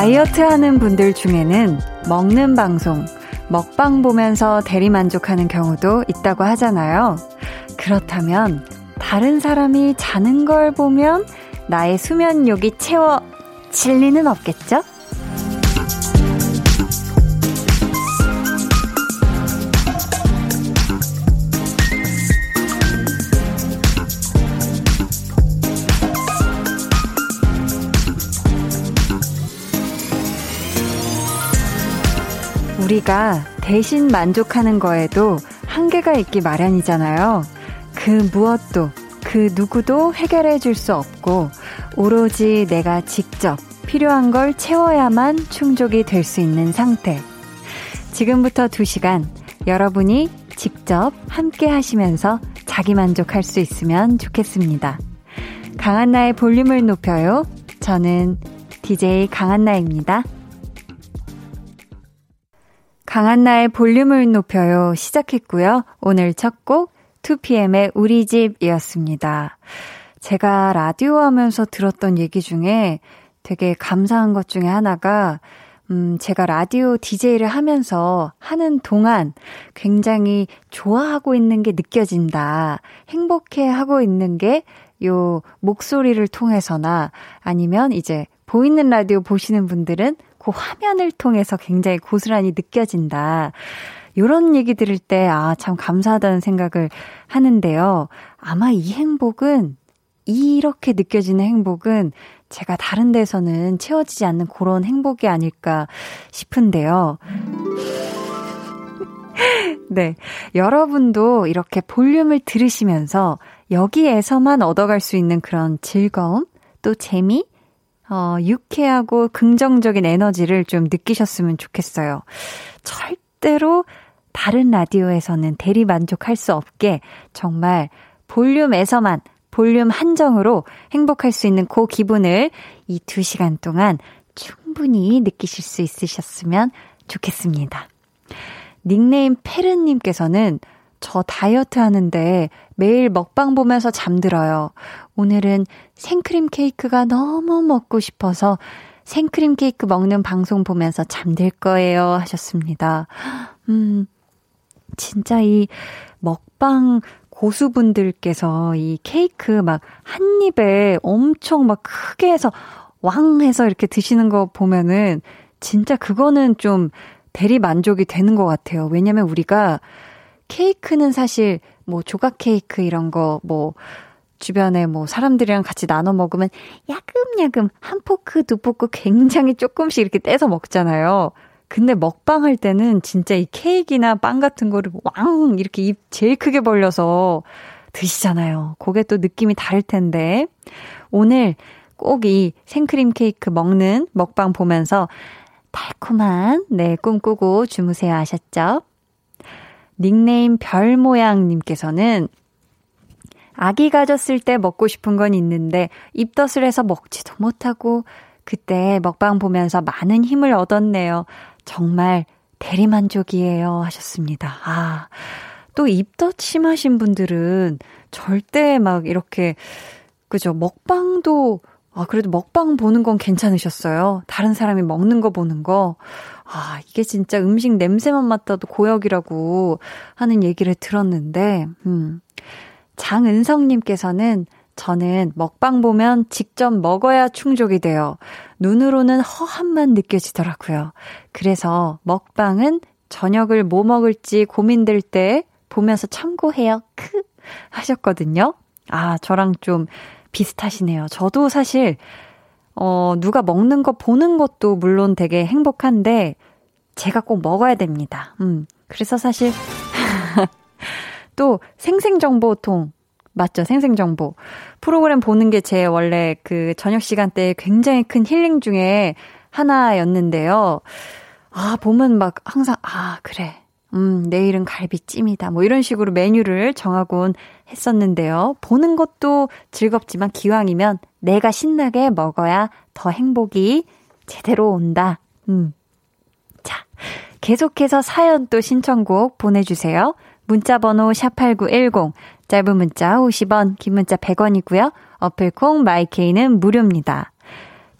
다이어트 하는 분들 중에는 먹는 방송, 먹방 보면서 대리만족하는 경우도 있다고 하잖아요. 그렇다면 다른 사람이 자는 걸 보면 나의 수면욕이 채워 질 리는 없겠죠? 우리가 대신 만족하는 거에도 한계가 있기 마련이잖아요. 그 무엇도, 그 누구도 해결해 줄 수 없고, 오로지 내가 직접 필요한 걸 채워야만 충족이 될 수 있는 상태. 지금부터 2시간 여러분이 직접 함께 하시면서 자기 만족할 수 있으면 좋겠습니다. 강한나의 볼륨을 높여요. 저는 DJ 강한나입니다. 강한나의 볼륨을 높여요 시작했고요. 오늘 첫 곡 2PM의 우리 집이었습니다. 제가 라디오 하면서 들었던 얘기 중에 되게 감사한 것 중에 하나가 음, 제가 라디오 DJ를 하면서 하는 동안 굉장히 좋아하고 있는 게 느껴진다. 행복해 하고 있는 게 요 목소리를 통해서나 아니면 이제 보이는 라디오 보시는 분들은 그 화면을 통해서 굉장히 고스란히 느껴진다. 요런 얘기 들을 때, 아, 참 감사하다는 생각을 하는데요. 아마 이 행복은, 이렇게 느껴지는 행복은 제가 다른 데서는 채워지지 않는 그런 행복이 아닐까 싶은데요. 네. 여러분도 이렇게 볼륨을 들으시면서 여기에서만 얻어갈 수 있는 그런 즐거움, 또 재미, 어, 유쾌하고 긍정적인 에너지를 좀 느끼셨으면 좋겠어요. 절대로 다른 라디오에서는 대리 만족할 수 없게 정말 볼륨에서만 볼륨 한정으로 행복할 수 있는 그 기분을 이 두 시간 동안 충분히 느끼실 수 있으셨으면 좋겠습니다. 닉네임 페르님께서는 저 다이어트 하는데 매일 먹방 보면서 잠들어요. 오늘은 생크림 케이크가 너무 먹고 싶어서 생크림 케이크 먹는 방송 보면서 잠들 거예요. 하셨습니다. 음, 진짜 이 먹방 고수분들께서 이 케이크 막 한 입에 엄청 막 크게 해서 왕 해서 이렇게 드시는 거 보면은 진짜 그거는 좀 대리 만족이 되는 것 같아요. 왜냐면 우리가 케이크는 사실 뭐 조각 케이크 이런 거 뭐 주변에 뭐 사람들이랑 같이 나눠 먹으면 야금야금 한 포크 두 포크 굉장히 조금씩 이렇게 떼서 먹잖아요. 근데 먹방 할 때는 진짜 이 케이크나 빵 같은 거를 왕 이렇게 입 제일 크게 벌려서 드시잖아요. 그게 또 느낌이 다를 텐데 오늘 꼭 이 생크림 케이크 먹는 먹방 보면서 달콤한 네 꿈꾸고 주무세요 하셨죠? 닉네임 별모양님께서는 아기 가졌을 때 먹고 싶은 건 있는데 입덧을 해서 먹지도 못하고 그때 먹방 보면서 많은 힘을 얻었네요. 정말 대리만족이에요. 하셨습니다. 아, 또 입덧 심하신 분들은 절대 막 이렇게, 그죠. 먹방도, 아, 그래도 먹방 보는 건 괜찮으셨어요. 다른 사람이 먹는 거 보는 거. 아, 이게 진짜 음식 냄새만 맡아도 고역이라고 하는 얘기를 들었는데, 음. 장은성님께서는 저는 먹방 보면 직접 먹어야 충족이 돼요. 눈으로는 허함만 느껴지더라고요. 그래서 먹방은 저녁을 뭐 먹을지 고민될 때 보면서 참고해요. 크 하셨거든요. 아, 저랑 좀 비슷하시네요. 저도 사실 어, 누가 먹는 거 보는 것도 물론 되게 행복한데, 제가 꼭 먹어야 됩니다. 음. 그래서 사실, 또 생생정보통, 맞죠? 생생정보. 프로그램 보는 게 제 원래 그 저녁 시간대에 굉장히 큰 힐링 중에 하나였는데요. 아, 보면 막 항상, 아, 그래. 음, 내일은 갈비찜이다. 뭐 이런 식으로 메뉴를 정하곤 했었는데요. 보는 것도 즐겁지만 기왕이면 내가 신나게 먹어야 더 행복이 제대로 온다. 음. 자, 계속해서 사연 또 신청곡 보내주세요. 문자 번호 샵8910, 짧은 문자 50원, 긴 문자 100원이고요. 어플콩 마이케이는 무료입니다.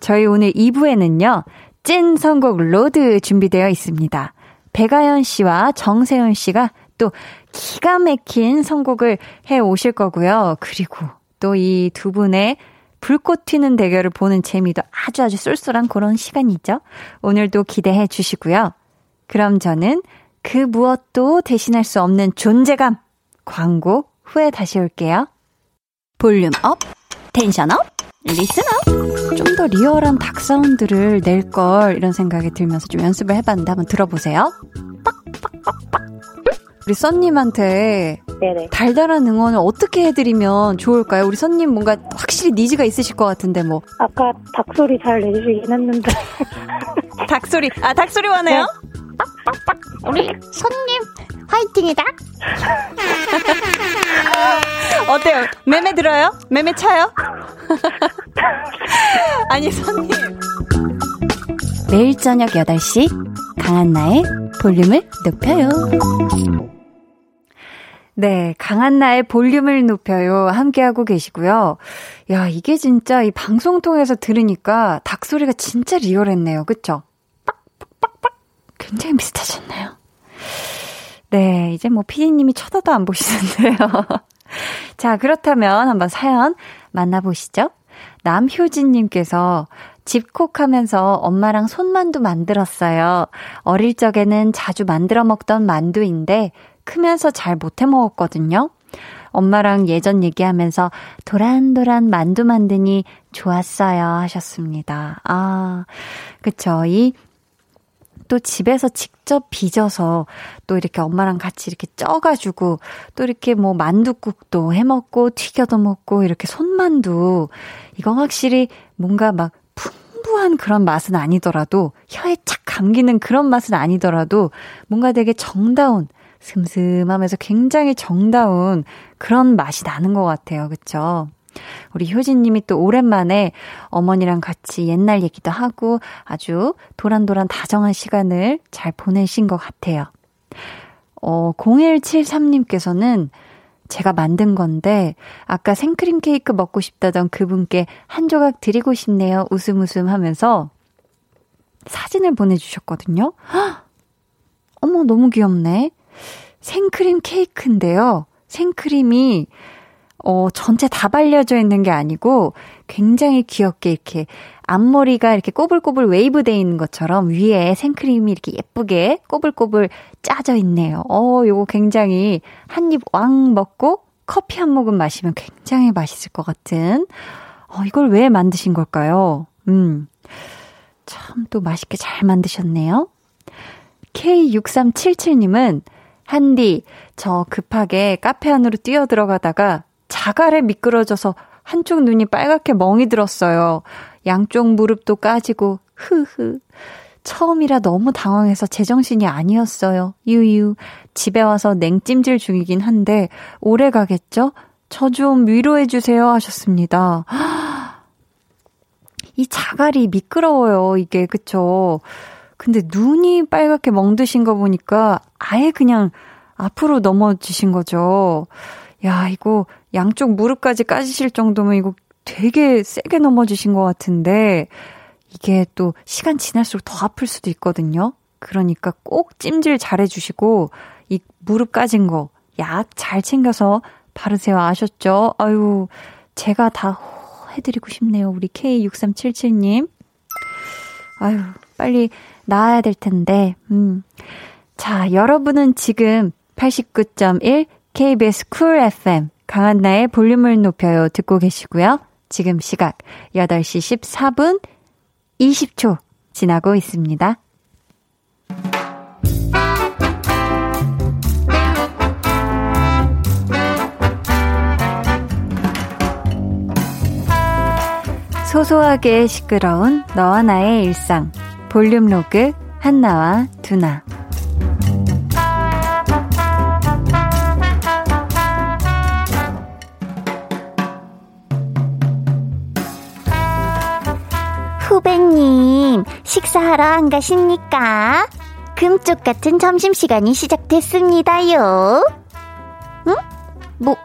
저희 오늘 2부에는요, 찐 선곡 road 준비되어 있습니다. 백아연 씨와 정세운 씨가 또 기가 막힌 선곡을 해 오실 거고요. 그리고 또 이 두 분의 불꽃 튀는 대결을 보는 재미도 아주 아주 쏠쏠한 그런 시간이죠. 오늘도 기대해 주시고요. 그럼 저는 그 무엇도 대신할 수 없는 존재감 광고 후에 다시 올게요. volume up, tension up, listen up. 좀 더 리얼한 닭 사운드를 낼 걸 이런 생각이 들면서 좀 연습을 해봤는데 한번 들어보세요. 빡빡빡빡. 우리 썬님한테 네네. 달달한 응원을 어떻게 해드리면 좋을까요? 우리 썬님 뭔가 확실히 needs가 있으실 것 같은데 뭐. 아까 닭소리 잘 내주시긴 했는데. 닭소리, 아 닭소리 원해요? 네. 우리 손님 화이팅이다. 어때요? 매매 들어요? 매매 차요? 아니 손님. 매일 저녁 8시 강한나의 볼륨을 높여요. 네, 강한 나의 볼륨을 높여요. 함께하고 계시고요. 야, 이게 진짜 이 방송 통해서 들으니까 닭 소리가 진짜 리얼했네요. 그쵸? 굉장히 비슷하셨나요? 네, 이제 뭐 피디님이 쳐다도 안 보시는데요. 자, 그렇다면 한번 사연 만나보시죠. 남효진님께서 집콕하면서 엄마랑 손만두 만들었어요. 어릴 적에는 자주 만들어 먹던 만두인데 크면서 잘 못해 먹었거든요. 엄마랑 예전 얘기하면서 도란도란 만두 만드니 좋았어요 하셨습니다. 아, 그쵸. 이 또 집에서 직접 빚어서 또 이렇게 엄마랑 같이 이렇게 쪄가지고 또 이렇게 뭐 만두국도 해 먹고 튀겨도 먹고 이렇게 손만두. 이건 확실히 뭔가 막 풍부한 그런 맛은 아니더라도 혀에 착 감기는 그런 맛은 아니더라도 뭔가 되게 정다운 슴슴하면서 굉장히 정다운 그런 맛이 나는 것 같아요. 그쵸? 우리 효진님이 또 오랜만에 어머니랑 같이 옛날 얘기도 하고 아주 도란도란 다정한 시간을 잘 보내신 것 같아요. 어, 0173님께서는 제가 만든 건데, 아까 생크림 케이크 먹고 싶다던 그분께 한 조각 드리고 싶네요. 웃음 웃음 하면서 사진을 보내주셨거든요. 헉! 어머, 너무 귀엽네. 생크림 케이크인데요. 생크림이 어, 전체 다 발려져 있는 게 아니고 굉장히 귀엽게 이렇게 앞머리가 이렇게 꼬불꼬불 웨이브 돼 있는 것처럼 위에 생크림이 이렇게 예쁘게 꼬불꼬불 짜져 있네요. 어, 요거 굉장히 한 입 왕 먹고 커피 한 모금 마시면 굉장히 맛있을 것 같은. 어, 이걸 왜 만드신 걸까요? 음. 참 또 맛있게 잘 만드셨네요. K6377님은 한디, 저 급하게 카페 안으로 뛰어 들어가다가 자갈에 미끄러져서 한쪽 눈이 빨갛게 멍이 들었어요. 양쪽 무릎도 까지고, 흐흐. 처음이라 너무 당황해서 제정신이 아니었어요. 유유. 집에 와서 냉찜질 중이긴 한데, 오래 가겠죠? 저 좀 위로해주세요 하셨습니다. 이 자갈이 미끄러워요, 이게, 그쵸? 근데 눈이 빨갛게 멍드신 거 보니까 아예 그냥 앞으로 넘어지신 거죠. 야, 이거 양쪽 무릎까지 까지실 정도면 이거 되게 세게 넘어지신 것 같은데 이게 또 시간 지날수록 더 아플 수도 있거든요. 그러니까 꼭 찜질 잘 해주시고 이 무릎 까진 거 약 잘 챙겨서 바르세요. 아셨죠? 아유, 제가 다 해드리고 싶네요. 우리 K6377님. 아유, 빨리 나아야 될 텐데. 음. 자, 여러분은 지금 89.1 KBS 쿨 FM 강한나의 볼륨을 높여요 듣고 계시고요. 지금 시각 8시 14분 20초 지나고 있습니다. 소소하게 시끄러운 너와 나의 일상 볼륨 로그 한나와 두나 후배님, 식사하러 안 가십니까? 금쪽 같은 점심시간이 시작됐습니다요. 응? 뭐,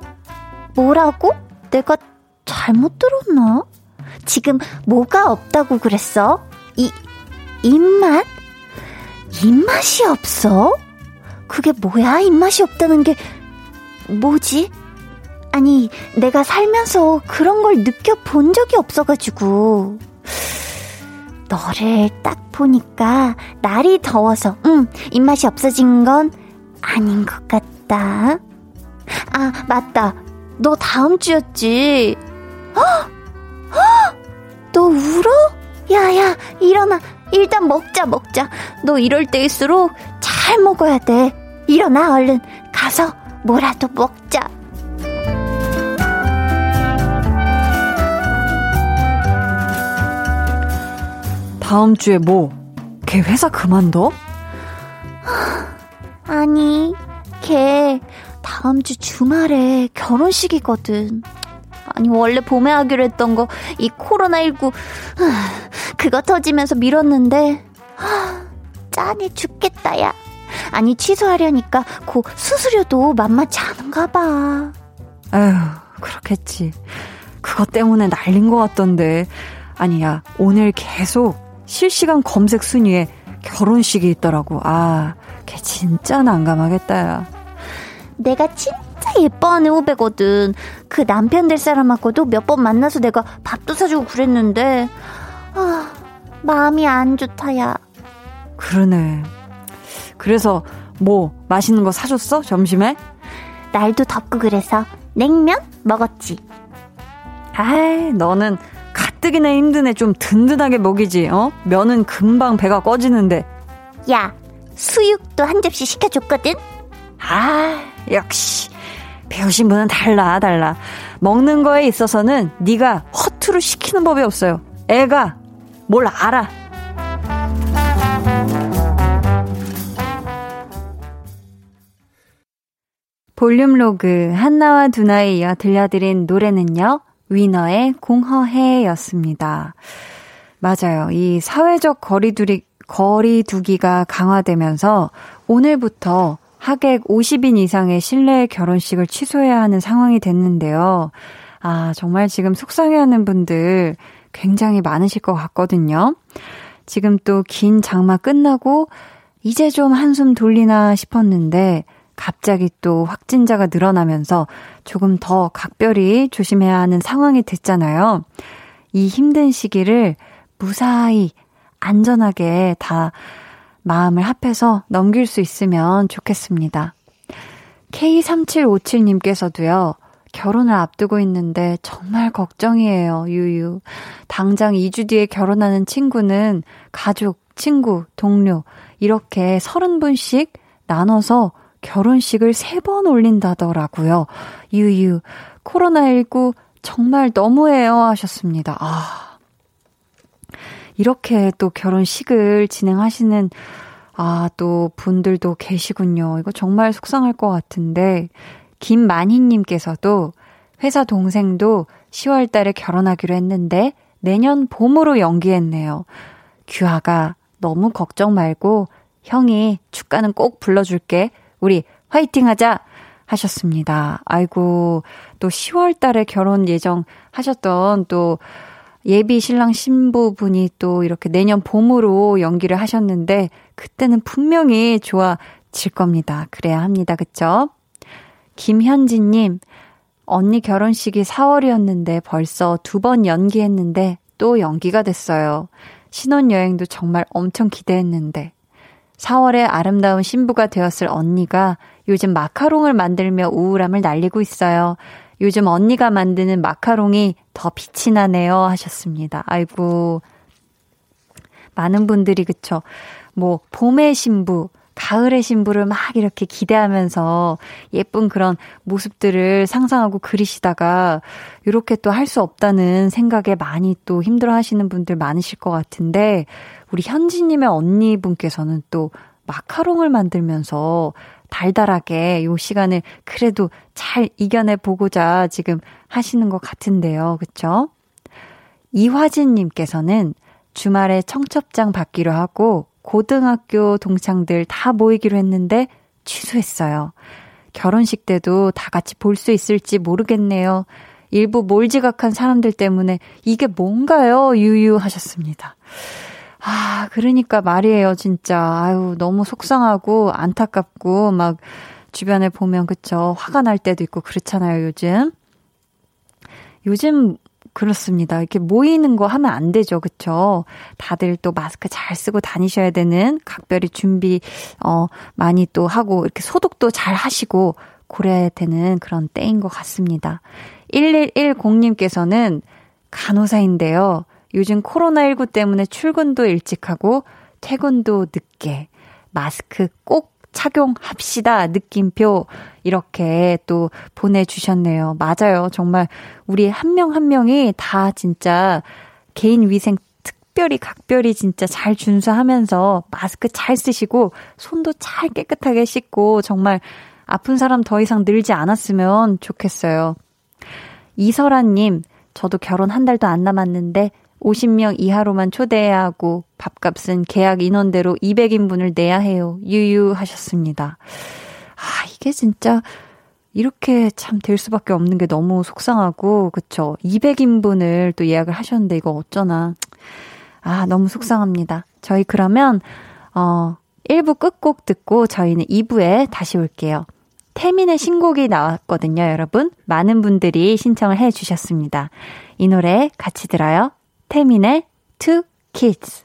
뭐라고? 내가 잘못 들었나? 지금 뭐가 없다고 그랬어? 이, 입맛? 입맛이 없어? 그게 뭐야? 입맛이 없다는 게 뭐지? 아니, 내가 살면서 그런 걸 느껴본 적이 없어가지고. 너를 딱 보니까 날이 더워서, 응, 입맛이 없어진 건 아닌 것 같다. 아, 맞다. 너 다음 주였지. 헉! 헉! 너 울어? 야, 야, 일어나. 일단 먹자, 먹자. 너 이럴 때일수록 잘 먹어야 돼. 일어나, 얼른. 가서 뭐라도 먹자. 다음 주에 뭐? 걔 회사 그만둬? 아니, 걔 다음 주 주말에 결혼식이거든. 아니, 원래 봄에 하기로 했던 거, 이 코로나19, 그거 터지면서 미뤘는데, 짠해 죽겠다, 야. 아니, 취소하려니까, 그 수수료도 만만치 않은가 봐. 에휴, 그렇겠지. 그것 때문에 날린 것 같던데. 아니야, 오늘 계속 실시간 검색 순위에 결혼식이 있더라고. 아, 걔 진짜 난감하겠다, 야. 내가 진 짜 예뻐하는 후배거든. 그 남편 될 사람하고도 몇 번 만나서 내가 밥도 사주고 그랬는데, 아, 마음이 안 좋다, 야. 그러네. 그래서 뭐 맛있는 거 사줬어? 점심에? 날도 덥고 그래서 냉면 먹었지. 아이, 너는 가뜩이나 힘드네. 좀 든든하게 먹이지, 어? 면은 금방 배가 꺼지는데. 야, 수육도 한 접시 시켜줬거든? 아, 역시. 배우신 분은 달라, 달라. 먹는 거에 있어서는 네가 허투루 시키는 법이 없어요. 애가 뭘 알아. 볼륨 로그 한나와 두나에 이어 들려드린 노래는요. 위너의 공허해였습니다. 맞아요. 이 사회적 거리두기, 거리두기가 강화되면서 오늘부터 하객 50인 이상의 실내 결혼식을 취소해야 하는 상황이 됐는데요. 아, 정말 지금 속상해하는 분들 굉장히 많으실 것 같거든요. 지금 또 긴 장마 끝나고 이제 좀 한숨 돌리나 싶었는데 갑자기 또 확진자가 늘어나면서 조금 더 각별히 조심해야 하는 상황이 됐잖아요. 이 힘든 시기를 무사히 안전하게 다 마음을 합해서 넘길 수 있으면 좋겠습니다. K3757님께서도요, 결혼을 앞두고 있는데 정말 걱정이에요, 유유. 당장 2주 뒤에 결혼하는 친구는 가족, 친구, 동료, 이렇게 30분씩 나눠서 결혼식을 세번 올린다더라고요. 유유, 코로나19 정말 너무해요 하셨습니다. 아. 이렇게 또 결혼식을 진행하시는 아, 또 분들도 계시군요. 이거 정말 속상할 것 같은데, 김만희님께서도 회사 동생도 10월 달에 결혼하기로 했는데, 내년 봄으로 연기했네요. 규하가 너무 걱정 말고, 형이 축가는 꼭 불러줄게. 우리 화이팅 하자! 하셨습니다. 아이고, 또 10월 달에 결혼 예정 하셨던 또 예비 신랑 신부분이 또 이렇게 내년 봄으로 연기를 하셨는데, 그때는 분명히 좋아질 겁니다. 그래야 합니다. 그쵸? 김현진님, 언니 결혼식이 4월이었는데 벌써 두 번 연기했는데 또 연기가 됐어요. 신혼여행도 정말 엄청 기대했는데. 4월에 아름다운 신부가 되었을 언니가 요즘 마카롱을 만들며 우울함을 날리고 있어요. 요즘 언니가 만드는 마카롱이 더 빛이 나네요. 하셨습니다. 아이고. 많은 분들이, 그쵸. 뭐, 봄의 신부, 가을의 신부를 막 이렇게 기대하면서 예쁜 그런 모습들을 상상하고 그리시다가 이렇게 또 할 수 없다는 생각에 많이 또 힘들어 하시는 분들 많으실 것 같은데 우리 현지님의 언니분께서는 또 마카롱을 만들면서 달달하게 요 시간을 그래도 잘 이겨내 보고자 지금 하시는 것 같은데요. 그쵸? 이화진님께서는 주말에 청첩장 받기로 하고 고등학교 동창들 다 모이기로 했는데 취소했어요. 결혼식 때도 다 같이 볼 수 있을지 모르겠네요. 일부 몰지각한 사람들 때문에 이게 뭔가요? 유유 하셨습니다. 아, 그러니까 말이에요, 진짜. 아유, 너무 속상하고 안타깝고 막 주변에 보면 그쵸. 화가 날 때도 있고 그렇잖아요, 요즘. 요즘 그렇습니다. 이렇게 모이는 거 하면 안 되죠. 그쵸? 다들 또 마스크 잘 쓰고 다니셔야 되는 각별히 준비, 어, 많이 또 하고, 이렇게 소독도 잘 하시고, 그래야 되는 그런 때인 것 같습니다. 1110님께서는 간호사인데요. 요즘 코로나19 때문에 출근도 일찍 하고, 퇴근도 늦게, 마스크 꼭 착용합시다. 느낌표 이렇게 또 보내주셨네요. 맞아요. 정말 우리 한 명한 한 명이 다 진짜 개인 위생 특별히 각별히 진짜 잘 준수하면서 마스크 잘 쓰시고 손도 잘 깨끗하게 씻고 정말 아픈 사람 더 이상 늘지 않았으면 좋겠어요. 이설아님, 저도 결혼 한 달도 안 남았는데 50명 이하로만 초대해야 하고 밥값은 계약 인원대로 200인분을 내야 해요. 유유하셨습니다. 아, 이게 진짜 이렇게 참 될 수밖에 없는 게 너무 속상하고, 그쵸? 200인분을 또 예약을 하셨는데 이거 어쩌나. 아, 너무 속상합니다. 저희 그러면, 어, 1부 끝곡 듣고 저희는 2부에 다시 올게요. 태민의 신곡이 나왔거든요, 여러분. 많은 분들이 신청을 해 주셨습니다. 이 노래 같이 들어요. 태민의 Two Kids.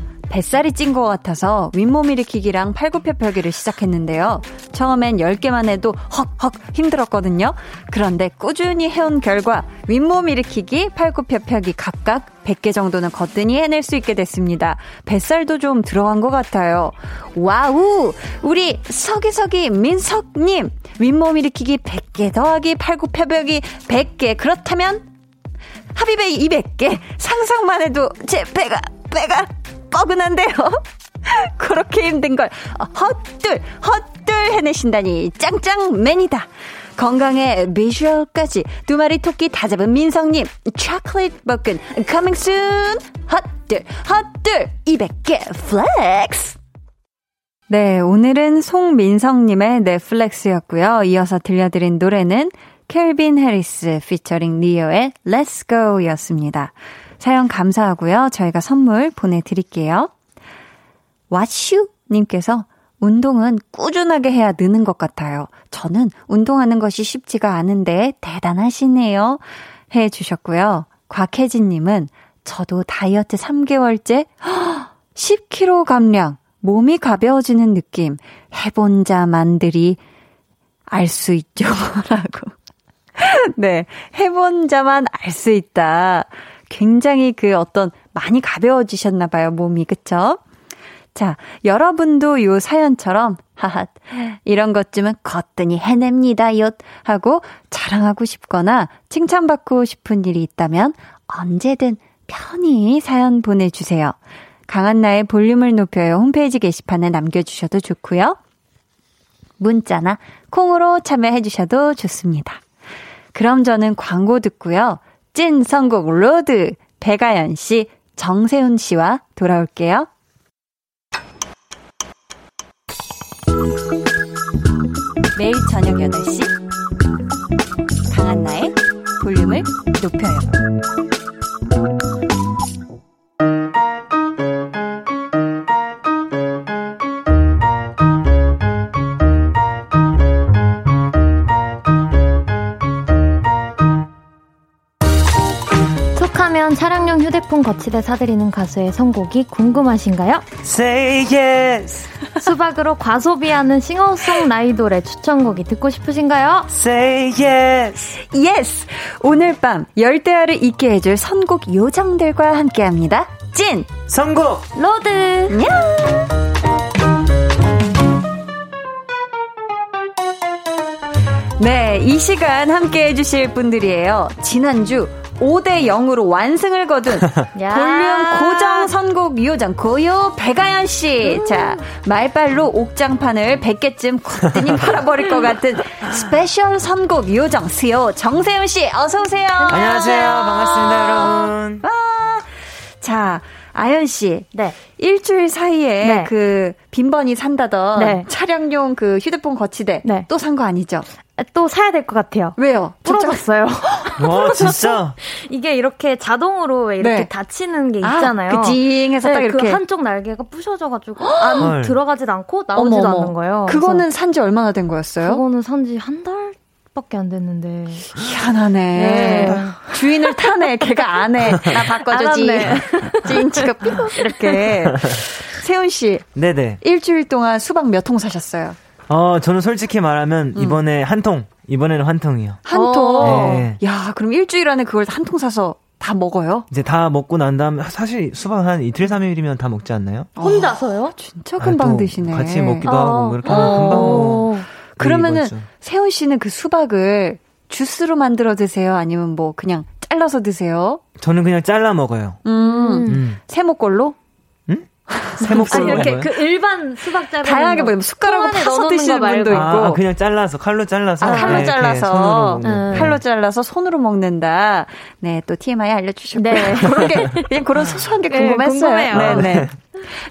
뱃살이 찐 것 같아서 윗몸 일으키기랑 팔굽혀펴기를 시작했는데요. 처음엔 10개만 해도 헉헉 힘들었거든요. 그런데 꾸준히 해온 결과 윗몸 일으키기, 팔굽혀펴기 각각 100개 정도는 거뜬히 해낼 수 있게 됐습니다. 뱃살도 좀 들어간 것 같아요. 와우! 우리 서기서기 민석님! 윗몸 일으키기 100개 더하기 팔굽혀펴기 100개. 그렇다면 합이 200개. 상상만 해도 제 배가, 배가 뻐근한데요? 그렇게 힘든 걸 헛둘, 헛둘 해내신다니 짱짱맨이다. 건강에 비주얼까지 두 마리 토끼 다 잡은 민석님 초콜릿 복근 coming soon 헛둘 헛둘 200개 flex 네 오늘은 송민석님의 네 flex였고요 이어서 들려드린 노래는 켈빈 해리스 피처링 리오의 Let's Go 였습니다 사연 감사하고요. 저희가 선물 보내드릴게요. 왓슈 님께서 운동은 꾸준하게 해야 느는 것 같아요. 저는 운동하는 것이 쉽지가 않은데 대단하시네요. 해 주셨고요. 곽혜진 님은 저도 다이어트 3개월째 10kg 감량, 몸이 가벼워지는 느낌. 해본 자만들이 알 수 있죠. 라고. 네. 해본 자만 알 수 있다. 굉장히 그 어떤 많이 가벼워지셨나 봐요, 몸이. 그쵸? 자, 여러분도 요 사연처럼 하하 이런 것쯤은 거뜬히 해냅니다, 요 하고 자랑하고 싶거나 칭찬받고 싶은 일이 있다면 언제든 편히 사연 보내주세요. 강한나의 볼륨을 높여요 홈페이지 게시판에 남겨주셔도 좋고요. 문자나 콩으로 참여해주셔도 좋습니다. 그럼 저는 광고 듣고요. 찐 선곡 road 백아연 씨, 정세운 씨와 돌아올게요. 매일 저녁 8시 강한나의 볼륨을 높여요. 친환경 휴대폰 거치대 사들이는 가수의 선곡이 궁금하신가요? Say yes. 수박으로 과소비하는 싱어송라이돌의 추천곡이 듣고 싶으신가요? Say yes. yes! 오늘 밤 열대야를 잊게 해줄 선곡 요정들과 함께합니다. 찐! 선곡! road! 네, 이 시간 함께 해주실 분들이에요. 지난주 5대 0으로 완승을 거둔 볼륨 고정 선곡 요정 고요 백아연 씨. 자, 말발로 옥장판을 100개쯤 거뜬히 팔아버릴 것 같은 special 선곡 요정 수요 정세운 씨. 어서 오세요. 안녕하세요. 반갑습니다, 여러분. 와. 자, 아연 씨. 네. 일주일 사이에 네. 그 빈번히 산다던 네. 차량용 그 휴대폰 거치대 네. 또산 거 아니죠? 또 사야 될 것 같아요. 왜요? 부러졌어요. 와, 진짜? 이게 이렇게 자동으로 왜 이렇게 네. 닫히는 게 아, 있잖아요. 그 징 해서 딱 네, 이렇게. 그 한쪽 날개가 부셔져가지고 안 헐. 들어가지도 않고 나오지도 어머, 어머. 않는 거예요. 그거는 산 지 얼마나 된 거였어요? 그거는 산 지 한 달 밖에 안 됐는데. 희한하네. 네. 주인을 타네. 걔가 안 해. 나 바꿔주지. 알았네. 찐치가 삐고 이렇게. 세훈 씨, 네네. 일주일 동안 수박 몇 통 사셨어요? 어, 저는 솔직히 말하면 이번에 한 통, 이번에는 한 통이요. 한 어. 통. 네. 야, 그럼 일주일 안에 그걸 한 통 사서 다 먹어요? 이제 다 먹고 난 다음에 사실 수박 한 이틀, 삼일이면 다 먹지 않나요? 혼자서요? 진짜 금방 아, 또 드시네. 같이 먹기도 어. 하고 그렇게 하면 금방. 어. 그러면은. 세훈 씨는 그 수박을 주스로 만들어 드세요? 아니면 뭐 그냥 잘라서 드세요? 저는 그냥 잘라 먹어요. 음. 음. 세모꼴로? 세목걸로 아니, 이렇게? 그 일반 수박 자르는 다양하게 거. 뭐 숟가락으로 파서 드시는 거 분도. 있고. 아, 그냥 잘라서 칼로 잘라서 아, 칼로 네, 잘라서. 손으로 먹는. 음. 칼로 잘라서 손으로 먹는다. 네, 또 TMI 알려주셨고. 요 네. 그런 게, 그냥 그런 소소한 게 네, 궁금했어요. 궁금해요. 네 네.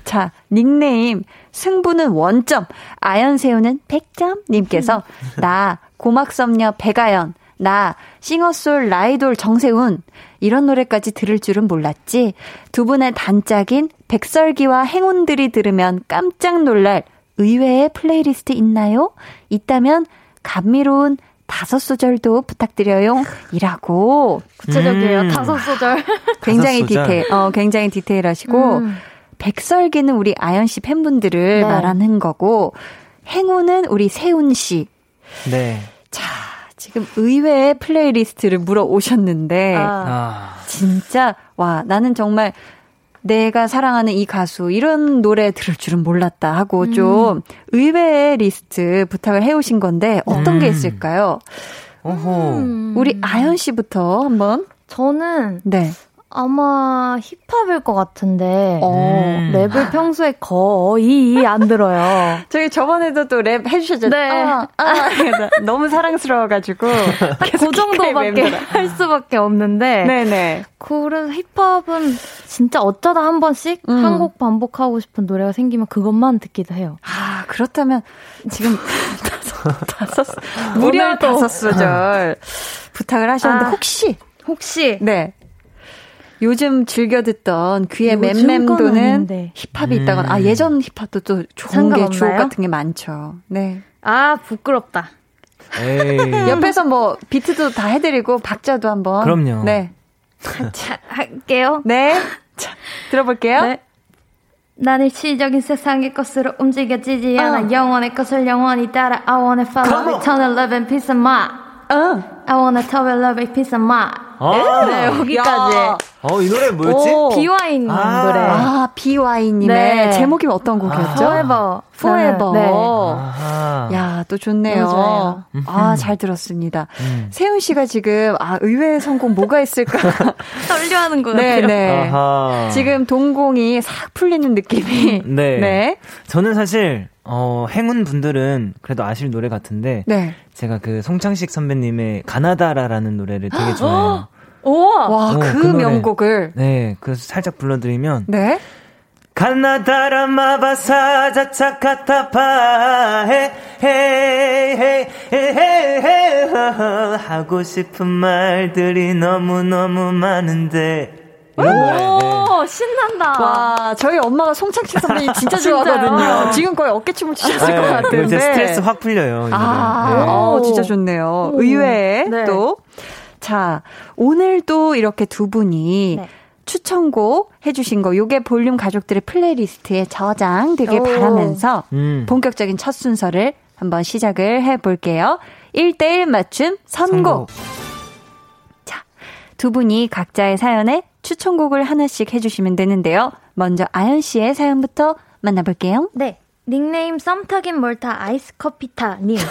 자, 닉네임, 승부는 원점, 아연세운은 100점 님께서, 나, 고막선녀 백아연, 나, 싱어송라이돌 정세운, 이런 노래까지 들을 줄은 몰랐지. 두 분의 단짝인 백설기와 행운들이 들으면 깜짝 놀랄 의외의 플레이리스트 있나요? 있다면 감미로운 다섯 소절도 부탁드려요. 이라고 구체적이에요. 음. 다섯 소절. 굉장히 다섯 소절. 디테일, 어, 굉장히 디테일하시고 음. 백설기는 우리 아연 씨 팬분들을 네. 말하는 거고 행운은 우리 세운 씨. 네. 자, 지금 의외의 playlist를 물어오셨는데 아. 아. 진짜 와 나는 정말 내가 사랑하는 이 가수 이런 노래 들을 줄은 몰랐다 하고 음. 좀 의외의 리스트 부탁을 해오신 건데 어떤 게 음. 있을까요? 오호. 음. 우리 아연 씨부터 한번 저는 네. 아마 힙합일 것 같은데 어. 음. 랩을 평소에 거의 안 들어요. 저희 저번에도 또 랩 해주셨죠? 네. 아, 아, 너무 사랑스러워가지고 그 정도밖에 할 수밖에 없는데 네네. 그래서 힙합은 진짜 어쩌다 한 번씩 음. 한곡 반복하고 싶은 노래가 생기면 그것만 듣기도 해요. 아 그렇다면 지금 다섯 다섯 무려. 다섯 소절 부탁을 하셨는데 아. 혹시 혹시 네. 요즘 즐겨 듣던 귀에 맴맴도는. 힙합이 있다거나 아 음. 예전 힙합도 또 좋은 게? 주옥 같은 게 많죠. 네. 아 부끄럽다. 에이. 옆에서 뭐 비트도 다 해드리고 박자도 한번. 그럼요. 네. 자, 할게요. 네. 자, 들어볼게요. 네. 난 일시적인 세상의 것으로 움직여지지 않아 어. 영원의 것을 영원히 따라 I wanna follow eternal love and peace of mind 어. I wanna tell you love and peace of mind 아. 네 여기까지 야. 어, 이 노래 뭐였지? 오. 비와인 아. 노래 아, 비와이님의 네. 제목이 어떤 곡이었죠? Forever Forever. 네. 아하. 야, 또 좋네요. 아, 잘 들었습니다. 음. 세훈 씨가 지금, 아, 의외의 성공 뭐가 있을까? 떨려하는 것 네, 같아요 네. 아하. 지금 동공이 싹 풀리는 느낌이. 네. 네. 저는 사실 어, 행운 분들은 그래도 아실 노래 같은데 네. 제가 그 송창식 선배님의 가나다라라는 노래를 되게 좋아해요. 우와 와, 어, 그, 그. 명곡을. 네, 그래서 살짝 불러드리면 네. 가나다라 마바사 자 차카타파 헤헤헤헤헤헤 하고 싶은 말들이 너무너무 많은데 이런 노래. 네. 오 신난다 와, 저희 엄마가 송창식 선배님 진짜? 좋아하거든요. 지금 거의 어깨춤을 추셨을 것 네, 같은데. 이제 스트레스 확 풀려요. 아, 네. 어, 진짜 좋네요. 의외에 네. 또. 자, 오늘도 이렇게 두 분이 네. 추천곡 해주신 거, 요게 볼륨 가족들의 playlist에 저장되길 바라면서 음. 본격적인 첫 순서를 한번 시작을 해볼게요. 1대1 맞춤 선곡. 선곡. 자, 두 분이 각자의 사연에 추천곡을 하나씩 해주시면 되는데요. 먼저 아연 씨의 사연부터 만나볼게요. 네. 닉네임 썸타긴 뭘 타 아이스 커피타님.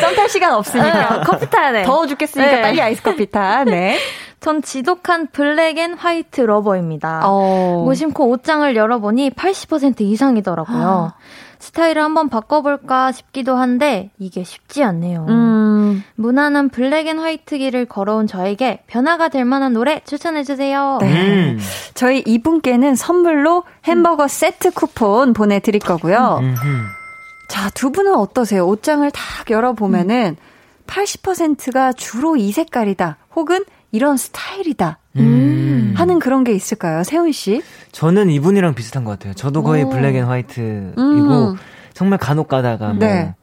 썸탈 시간 없으니까. 네, 커피 돼. 더워 죽겠으니까 네. 빨리 아이스 커피 타. 네. 전 지독한 black and white lover입니다. 어. 무심코 옷장을 열어보니 80% 이상이더라고요. 스타일을 한번 바꿔볼까 싶기도 한데 이게 쉽지 않네요. 음. 무난한 black and white 길을 걸어온 저에게 변화가 될 만한 노래 추천해주세요. 네. 음. 저희 이분께는 선물로 햄버거 음. 세트 쿠폰 보내드릴 거고요. 음. 자, 두 분은 어떠세요? 옷장을 딱 열어보면은 80%가 주로 이 색깔이다. 혹은 이런 스타일이다. 음. 하는 그런 게 있을까요? 세훈 씨? 저는 이분이랑 비슷한 것 같아요. 저도 거의 오. black and white이고 음. 정말 간혹 가다가 뭐 네.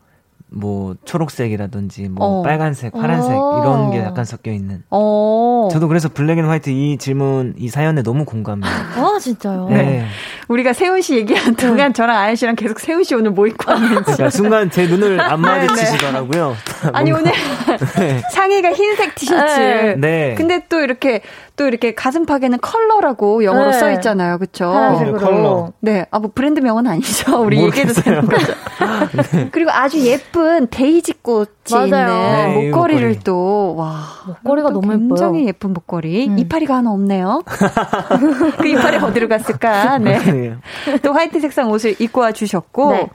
뭐 초록색이라든지 뭐 어. 빨간색, 파란색 어. 이런 게 약간 섞여 있는. 어. 저도 그래서 black and white 이 질문 이 사연에 너무 공감해요. 아 진짜요? 네. 우리가 세훈 씨 네. 동안 저랑 아연 씨랑 계속 세훈 씨 오늘 뭐 입고 왔는지. 그러니까 순간 제 눈을 안 네, 네. 마주치시더라고요. 아니 오늘 네. 상의가 흰색 티셔츠. 네. 근데 또 이렇게 또 이렇게 가슴팍에는 컬러라고 영어로 네. 써 있잖아요. 그렇죠? 컬러. 네. 아 뭐 브랜드 명은 아니죠. 우리 얘기해도 되는 거죠. 네. 그리고 아주 예쁜 데이지 꽃이 맞아요. 있는 네, 목걸이를 목걸이. 또 와. 목걸이가 너무 예뻐요. 굉장히 예쁜 목걸이. 음. 이파리가 하나 없네요. 그 이파리 어디로 갔을까? 네. 또 화이트 색상 옷을 입고 와 주셨고 네.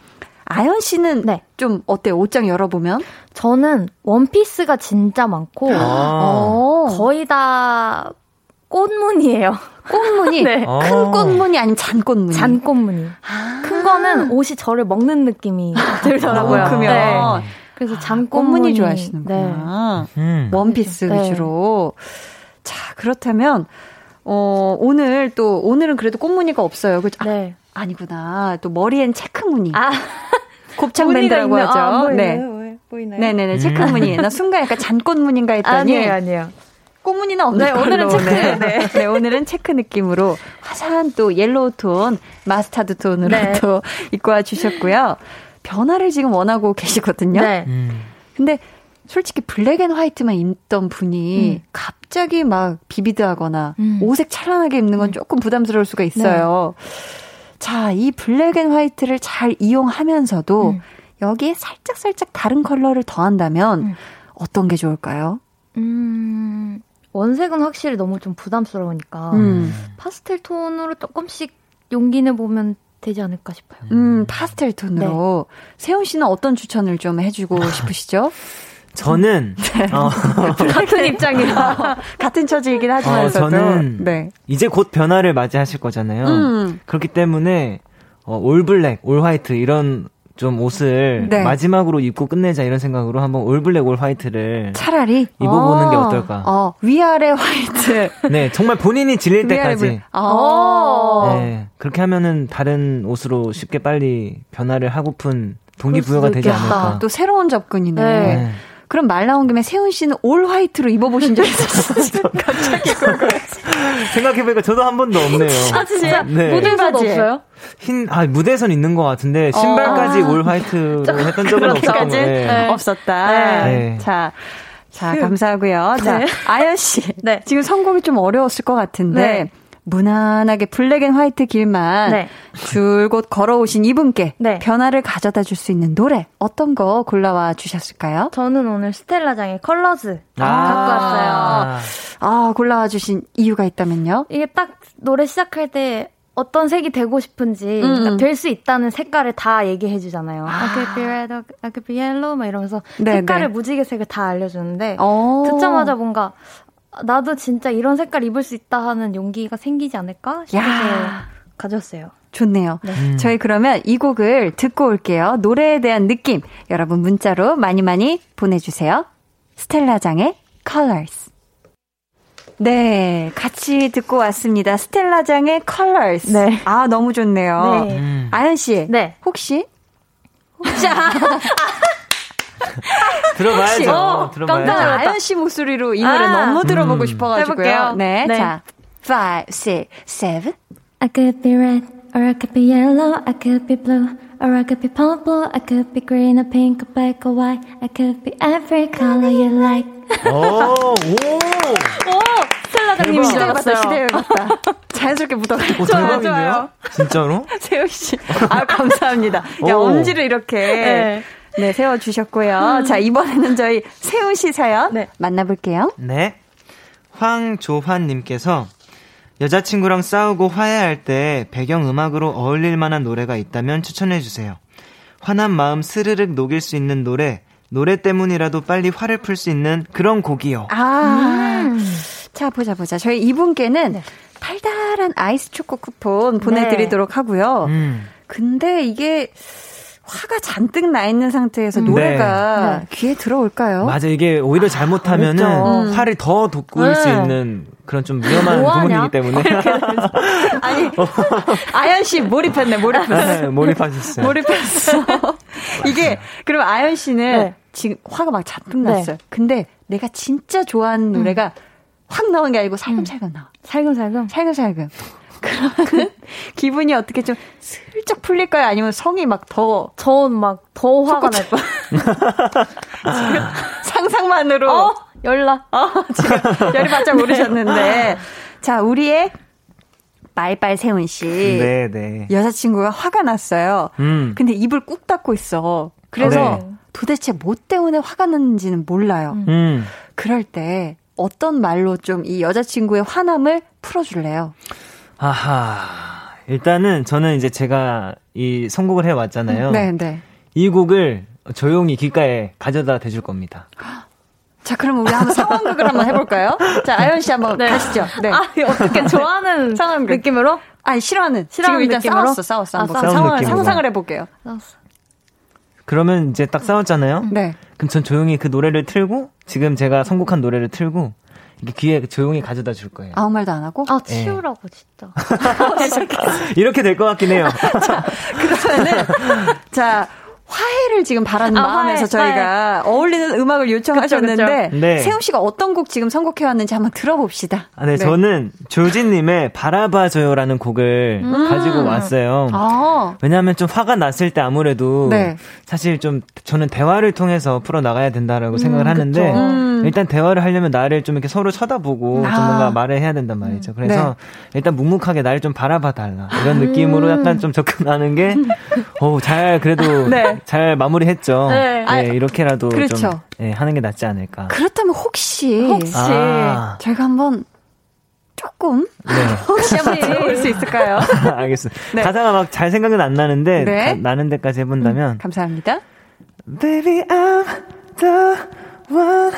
아연 씨는 네. 좀 어때요? 옷장 열어보면? 저는 원피스가 진짜 많고, 아. 어, 거의 다 꽃무늬예요. 꽃무늬? 네. 큰 꽃무늬 아니면 잔꽃무늬? 잔꽃무늬. 아~ 큰 거는 옷이 저를 먹는 느낌이 들더라고요. 아, 그러면. 네. 그래서 잔꽃무늬 좋아하시는구나. 네. 음. 원피스 네. 위주로. 자, 그렇다면, 어, 오늘 또, 오늘은 그래도 꽃무늬가 없어요. 그죠? 네. 아, 아니구나. 또 머리엔 체크무늬. 아. 곱창 밴드라고 하죠. 아, 보이나요? 네. 보이나요? 네네네. 체크무늬. 나 순간 약간 잔꽃무늬인가 했더니. 아니에요, 아니에요. 꽃무늬는 없는 네, 오늘은 체크. 네. 네. 네. 오늘은 체크 느낌으로 화사한 또 yellow 톤, 마스타드 톤으로 네. 또 입고 와 주셨고요. 변화를 지금 원하고 계시거든요. 네. 음. 근데 솔직히 black and white만 입던 분이 음. 갑자기 막 vivid 하거나 음. 오색 찬란하게 입는 건 음. 조금 부담스러울 수가 있어요. 네. 자, 이 black and white를 잘 이용하면서도 음. 여기에 살짝살짝 다른 컬러를 더한다면 음. 어떤 게 좋을까요? 음, 원색은 확실히 너무 좀 부담스러우니까 음. 파스텔 톤으로 조금씩 용기 내보면 되지 않을까 싶어요. 음, 파스텔 톤으로. 네. 세훈 씨는 어떤 추천을 좀 해주고 싶으시죠? 저는 네. 어, 같은 입장이라 같은 처지이긴 하지만서도 어, 저는 네. 이제 곧 변화를 맞이하실 거잖아요. 음. 그렇기 때문에 어, 올 블랙, 올 화이트 이런 좀 옷을 네. 마지막으로 입고 끝내자 이런 생각으로 한번 올 블랙 올 화이트를 차라리 입어보는 어. 게 어떨까? 어, 위아래 화이트. 네, 정말 본인이 질릴 때까지. 어. 네, 그렇게 하면은 다른 옷으로 쉽게 빨리 변화를 하고픈 동기부여가 되지 않을까. 또 새로운 접근이네. 네. 그럼 말 나온 김에 세훈 씨는 올 화이트로 입어보신 적 있으시죠? 갑자기 생각해보니까 저도 한 번도 없네요. 아, 진짜? 네. 무대에서도 없어요? 흰, 아, 무대에선 있는 것 같은데, 신발까지 어. all white로 했던 적은 없었던 거예요. 네. 없었다. 네. 자. 자, 감사하고요. 자, 네. 아연 씨. 네. 지금 선곡이 좀 어려웠을 것 같은데, 네. 무난하게 black and white 길만 네. 줄곧 걸어오신 이분께 네. 변화를 가져다 줄 수 있는 노래 어떤 거 골라와 주셨을까요? 저는 오늘 스텔라장의 Colors 아~ 갖고 왔어요. 아, 골라와 주신 이유가 있다면요? 이게 딱 노래 시작할 때 어떤 색이 되고 싶은지 음. 그러니까 될수 있다는 색깔을 다 얘기해 주잖아요. 아. I could be red, I could be yellow 막 이러면서 네, 색깔을 네. 무지개 색을 다 알려주는데 오. 듣자마자 뭔가 나도 진짜 이런 색깔 입을 수 있다 하는 용기가 생기지 않을까 싶어서 가졌어요. 좋네요. 네. 음. 저희 그러면 이 곡을 듣고 올게요. 노래에 대한 느낌 여러분 문자로 많이 많이 보내주세요. 스텔라장의 Colors. 네, 같이 듣고 왔습니다. 스텔라장의 Colors. 네. 아, 너무 좋네요. 네. 음. 아연 씨. 네. 혹시? 혹시? 들어봐야죠. 어, 들어봐야죠. 아연 씨 목소리로 이 노래 아, 너무 들어보고 음. 싶어가지고요. 네, 네, 자, 5, 6, 7. I could be red, or I could be yellow, I could be blue, or I could be purple, I could be green, or pink, or black, or white, I could be every color you like. 오, 오, 오, 스텔라장님 시대 봤다, 시대 봤다. 자연스럽게 묻어가지고. 좋아요, 좋아요. 진짜로? 세호 씨. 아, 감사합니다. 야, 엄지를 이렇게. 네. 네, 세워주셨고요. 음. 자, 이번에는 저희 세훈 씨 사연 네. 만나볼게요. 네. 황조환님께서 여자친구랑 싸우고 화해할 때 배경음악으로 어울릴 만한 노래가 있다면 추천해주세요. 화난 마음 스르륵 녹일 수 있는 노래, 노래 때문이라도 빨리 화를 풀 수 있는 그런 곡이요. 아. 음. 자, 보자, 보자. 저희 이분께는 네. 달달한 아이스 초코 쿠폰 보내드리도록 네. 하고요. 음. 근데 이게 화가 잔뜩 나 있는 상태에서 음. 노래가 네. 귀에 들어올까요? 맞아 이게 오히려 잘못하면은 아, 그렇죠. 화를 더 돋구일 네. 수 있는 그런 좀 위험한 부분이기 때문에 아니 아연 씨 몰입했네 몰입했어 네, 몰입하셨어요 몰입했어 이게 그럼 아연 씨는 네. 지금 화가 막 잔뜩 났어요 네. 근데 내가 진짜 좋아하는 노래가 음. 확 나온 게 아니고 살금살금 나와 살금살금 살금살금 그러면 기분이 어떻게 좀 슬쩍 풀릴까요? 아니면 성이 막 더, 저는 막더 화가 날 거야. 지금 상상만으로. 어, 열나. 어, 지금 열이 바짝 오르셨는데. 자, 우리의 말빨 세훈 씨. 네, 네. 여자친구가 화가 났어요. 음. 근데 입을 꾹 닫고 있어. 그래서 네. 도대체 뭐 때문에 화가 났는지는 몰라요. 음. 그럴 때 어떤 말로 좀 이 여자친구의 화남을 풀어줄래요? 아하. 일단은 저는 이제 제가 이 선곡을 해 왔잖아요. 네, 네. 이 곡을 조용히 귓가에 가져다 대줄 겁니다. 자, 그럼 우리 한번 상황극을 한번 해볼까요? 자, 아연 씨 한번 네. 가시죠. 네. 아, 어떻게 좋아하는 상황극 느낌으로? 아니, 싫어하는. 싫어하는 지금 일단 느낌으로? 싸웠어, 싸웠어. 아, 싸, 상황을 상상을 해볼게요. 싸웠어. 그러면 이제 딱 싸웠잖아요? 네. 그럼 전 조용히 그 노래를 틀고, 지금 제가 선곡한 노래를 틀고, 귀에 조용히 가져다 줄 거예요. 아무 말도 안 하고? 아, 네. 치우라고, 네. 진짜. 이렇게 될 것 같긴 해요. 자, 그러면은, 자, 화해를 지금 바라는 아, 마음에서 화해, 저희가 화해. 어울리는 음악을 요청하셨는데 그쵸, 그쵸. 네. 세훈 씨가 어떤 곡 지금 선곡해 왔는지 한번 들어봅시다. 아, 네, 네. 저는 조진님의 바라봐줘요라는 곡을 음. 가지고 왔어요. 아. 왜냐하면 좀 화가 났을 때 아무래도 네. 사실 좀 저는 대화를 통해서 풀어 나가야 된다라고 음, 생각을 하는데 음. 일단 대화를 하려면 나를 좀 이렇게 서로 쳐다보고 아. 좀 뭔가 말을 해야 된단 말이죠. 그래서 네. 일단 묵묵하게 나를 좀 바라봐 달라 이런 느낌으로 음. 약간 좀 접근하는 게, 오, 잘 그래도 네. 잘 마무리했죠. 네. 네 이렇게라도 그렇죠. 좀 네, 하는 게 낫지 않을까. 그렇다면 혹시 혹시 아. 제가 한번 조금 네. 혹시 한번 들어볼 수 있을까요? 알겠습니다. 네. 가사가 막 잘 생각은 안 나는데 네. 가, 나는 데까지 해본다면 음, 감사합니다. Baby, I'm the one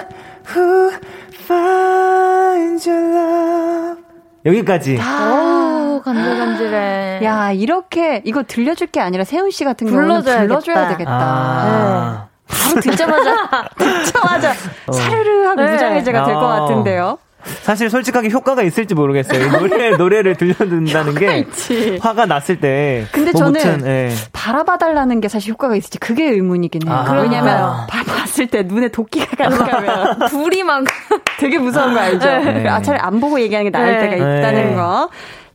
who finds your love. 여기까지. 아, 간질간질해. 야, 이렇게, 이거 들려줄 게 아니라 세훈 씨 같은 경우는 불러줘야 되겠다. 아. 네. 바로 듣자마자, 듣자마자, 어. 사르르 하고 네. 무장해제가 될 것 같은데요. 사실 솔직하게 효과가 있을지 모르겠어요. 노래, 노래를 들려준다는 게 있지. 화가 났을 때. 근데 뭐 저는 무튼, 예. 바라봐달라는 게 사실 효과가 있을지 그게 의문이긴 해요. 아. 왜냐면 봤을 때 눈에 도끼가 가득하면 불이 막 되게 무서운 거 알죠? 네. 아, 차라리 안 보고 얘기하는 게 나을 네. 때가 있다는 네. 거.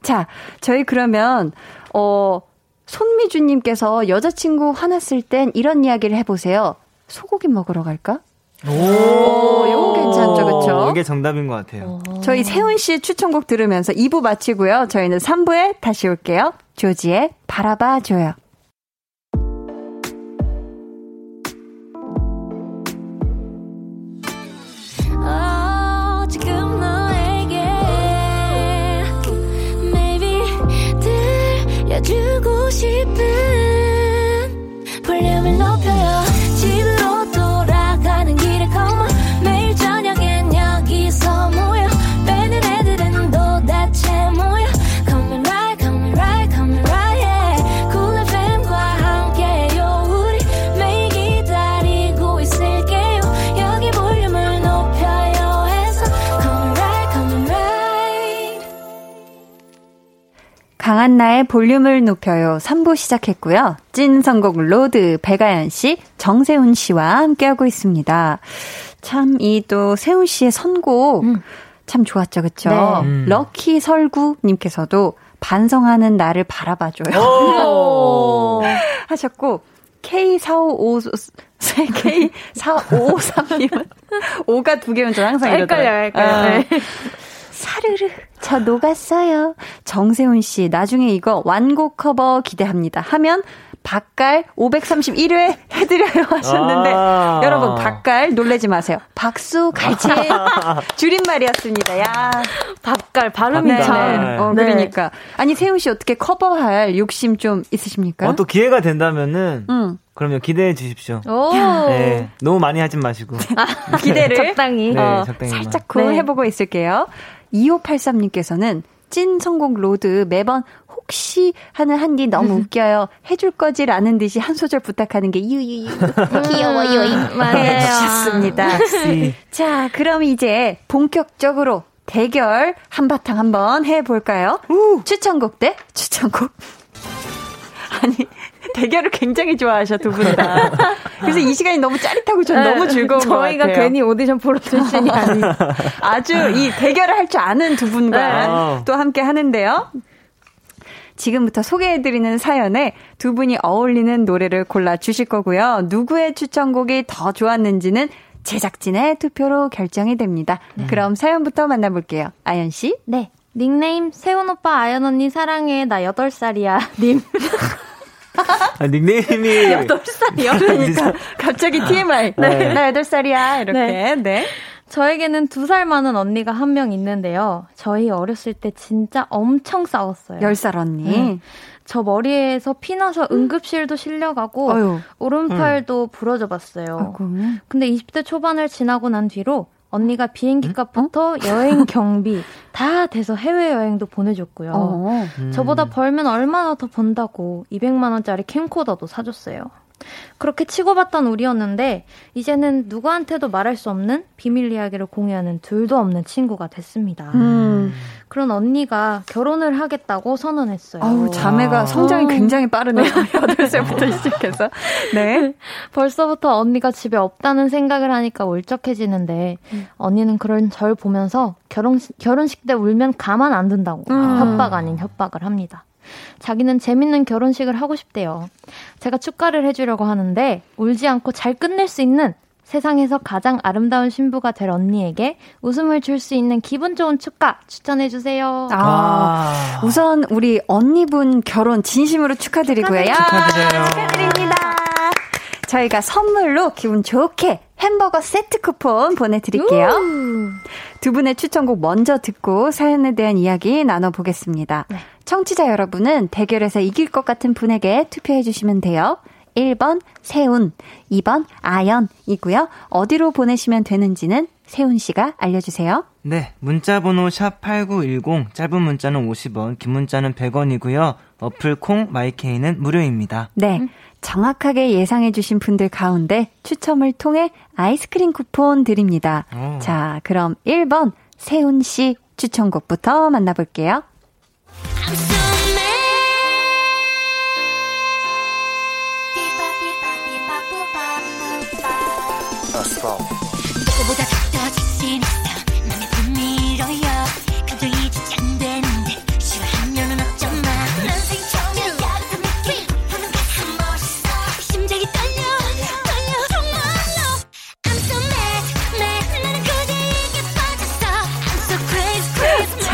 자, 저희 그러면, 어, 손미주님께서 여자친구 화났을 땐 이런 이야기를 해보세요. 소고기 먹으러 갈까? 오, 오 요거 괜찮죠, 그쵸? 이게 정답인 것 같아요. 오. 저희 세훈 씨 추천곡 들으면서 2부 마치고요. 저희는 3부에 다시 올게요. 조지의 바라봐 줘요. 주고 싶은 강한나의 볼륨을 높여요 3부 시작했고요. 찐 선곡 road 배가연 씨, 정세훈 씨와 함께하고 있습니다. 참 이 또 세훈 씨의 선곡 음. 참 좋았죠, 그쵸? 네. 음. 럭키 설구님께서도 반성하는 나를 바라봐줘요. 하셨고, K455, K4553님은 5가 두 개면 저 항상 이러더라고요. 헷갈려요, 헷갈려요. 아. 네. 사르르, 저 녹았어요. 정세훈 씨, 나중에 이거 완곡 커버 기대합니다. 하면 박갈 531회 해드려요 하셨는데 아~ 여러분 박갈 놀래지 마세요. 박수 갈채 줄임말이었습니다. 야 박갈 발음이 네. 참. 어, 네. 그러니까 아니 세훈 씨 어떻게 커버할 욕심 좀 있으십니까? 어, 또 기회가 된다면은 음. 그러면 기대해 주십시오. 네, 너무 많이 하진 마시고 아, 기대를 적당히, 네, 어, 적당히 살짝 쿵 네. 해보고 있을게요. 2583님께서는 찐 선곡 road 매번 혹시 하는 한디 너무 웃겨요. 해줄 거지라는 듯이 한 소절 부탁하는 게 유유유 귀여워요. 해주셨습니다. 자, 그럼 이제 본격적으로 대결 한바탕 한번 해볼까요? 우. 추천곡 대 추천곡. 아니, 대결을 굉장히 좋아하셔, 두 분 다. 그래서 이 시간이 너무 짜릿하고 전 네, 너무 즐거운 것 같아요. 저희가 괜히 오디션 프로 출신이 아닌. 아주 이 대결을 할 줄 아는 두 분과 네. 또 함께 하는데요. 지금부터 소개해드리는 사연에 두 분이 어울리는 노래를 골라 주실 거고요. 누구의 추천곡이 더 좋았는지는 제작진의 투표로 결정이 됩니다. 네. 그럼 사연부터 만나볼게요. 아연 씨? 네. 닉네임 세훈 오빠 아연 언니 사랑해 나 8살이야 님. 아, 닉네임이 8살이요? 그러니까 갑자기 TMI. 네. 나 8살이야 이렇게. 네. 네. 저에게는 두 살 많은 언니가 한 명 있는데요. 저희 어렸을 때 진짜 엄청 싸웠어요. 10살 언니. 네. 저 머리에서 피나서 응급실도 실려가고 어휴. 오른팔도 응. 부러져 봤어요. 근데 20대 초반을 지나고 난 뒤로 언니가 비행기 값부터 어? 여행 경비 다 돼서 해외여행도 보내줬고요. 어. 음. 저보다 벌면 얼마나 더 번다고 200만 원짜리 캠코더도 사줬어요. 그렇게 치고받던 우리였는데 이제는 누구한테도 말할 수 없는 비밀 이야기를 공유하는 둘도 없는 친구가 됐습니다. 음. 그런 언니가 결혼을 하겠다고 선언했어요. 아우, 자매가 아. 성장이 굉장히 빠르네요. 8살부터 시작해서. 네. 벌써부터 언니가 집에 없다는 생각을 하니까 울적해지는데 음. 언니는 그런 절 보면서 결혼, 결혼식 때 울면 가만 안 둔다고 음. 협박 아닌 협박을 합니다. 자기는 재밌는 결혼식을 하고 싶대요. 제가 축가를 해주려고 하는데 울지 않고 잘 끝낼 수 있는 세상에서 가장 아름다운 신부가 될 언니에게 웃음을 줄 수 있는 기분 좋은 축가 추천해주세요. 아, 아, 우선 우리 언니분 결혼 진심으로 축하드리고요. 축하드려요. 축하드립니다. 저희가 선물로 기분 좋게 햄버거 세트 쿠폰 보내드릴게요. 두 분의 추천곡 먼저 듣고 사연에 대한 이야기 나눠보겠습니다. 네. 청취자 여러분은 대결에서 이길 것 같은 분에게 투표해주시면 돼요. 1번 세운, 2번 아연이고요. 어디로 보내시면 되는지는 세훈 씨가 알려주세요. 네, 문자 번호 샵8910, 짧은 문자는 50원, 긴 문자는 100원이고요. 어플 콩 마이케이는 무료입니다. 네. 정확하게 예상해 주신 분들 가운데 추첨을 통해 아이스크림 쿠폰 드립니다. 오. 자, 그럼 1번 세훈 씨 추천곡부터 만나볼게요.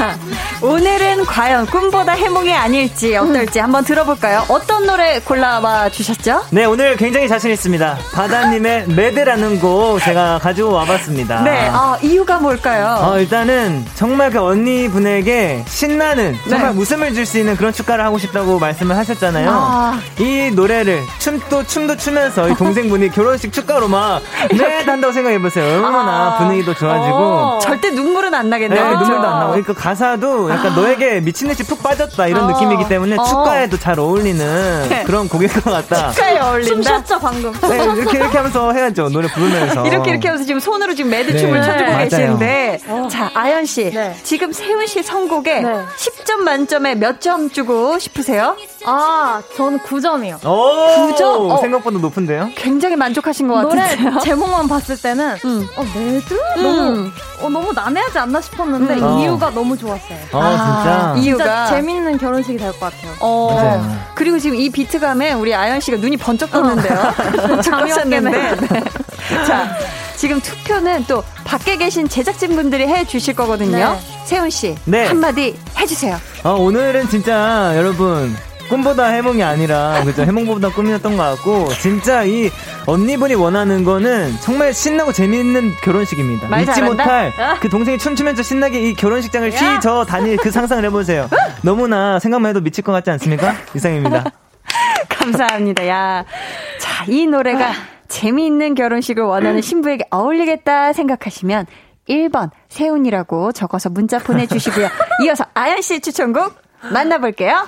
Yeah. 오늘은 과연 꿈보다 해몽이 아닐지 어떨지 한번 들어볼까요? 어떤 노래 골라와 주셨죠? 네, 오늘 굉장히 자신 있습니다. 바다님의 Mad라는 곡 제가 가지고 와봤습니다. 네, 어, 이유가 뭘까요? 어, 일단은 정말 그 언니 분에게 신나는 정말 네. 웃음을 줄 수 있는 그런 축가를 하고 싶다고 말씀을 하셨잖아요. 아. 이 노래를 춤도 춤도 추면서 이 동생분이 결혼식 축가로 막 Mad 한다고 생각해보세요. 얼마나 아. 분위기도 좋아지고. 어. 절대 눈물은 안 나겠네요. 네, 눈물도 안 나고. 그러니까 가사도 약간 너에게 노래에 미친 듯이 푹 빠졌다 이런 어. 느낌이기 때문에 어. 축가에도 잘 어울리는 네. 그런 곡일 것 같다. 축가에 어울린다. 춤 췄죠 방금. 네, 이렇게 이렇게 하면서 해야죠 노래 부르면서. 이렇게 이렇게 하면서 지금 손으로 지금 Mad 춤을 네. 춰주고 네. 계시는데 어. 자 아연 씨 네. 지금 세훈 씨 선곡에 10점 만점에 몇 점 주고 싶으세요? 아 저는 9점이요. 오, 9점? 어. 생각보다 높은데요? 굉장히 만족하신 것 같아요. 노래 제목만 봤을 때는 음. 어 Mad 음. 너무 어, 너무 난해하지 않나 싶었는데 음. 이유가 너무 좋았어요. 아, 아 진짜? 이유가 재밌는 결혼식이 될 것 같아요. 어. 맞아요. 그리고 지금 이 비트감에 우리 아연 씨가 눈이 번쩍 떴는데요. 잠이 왔는데. 네. 자, 지금 투표는 또 밖에 계신 제작진분들이 해 주실 거거든요. 네. 세훈 씨, 네. 한마디 해주세요. 어, 오늘은 진짜 여러분 꿈보다 해몽이 아니라 그죠 해몽보다 꿈이었던 것 같고 진짜 이 언니분이 원하는 거는 정말 신나고 재미있는 결혼식입니다. 잊지? 못할 어? 그 동생이 춤추면서 신나게 이 결혼식장을 휘저 다닐 그 상상을 해보세요. 너무나 생각만 해도 미칠 것 같지 않습니까? 이상입니다. 감사합니다. 야, 자, 이 노래가 재미있는 결혼식을 원하는 신부에게 어울리겠다 생각하시면 1번 세훈이라고 적어서 문자 보내주시고요. 이어서 아연 씨의 추천곡 만나볼게요.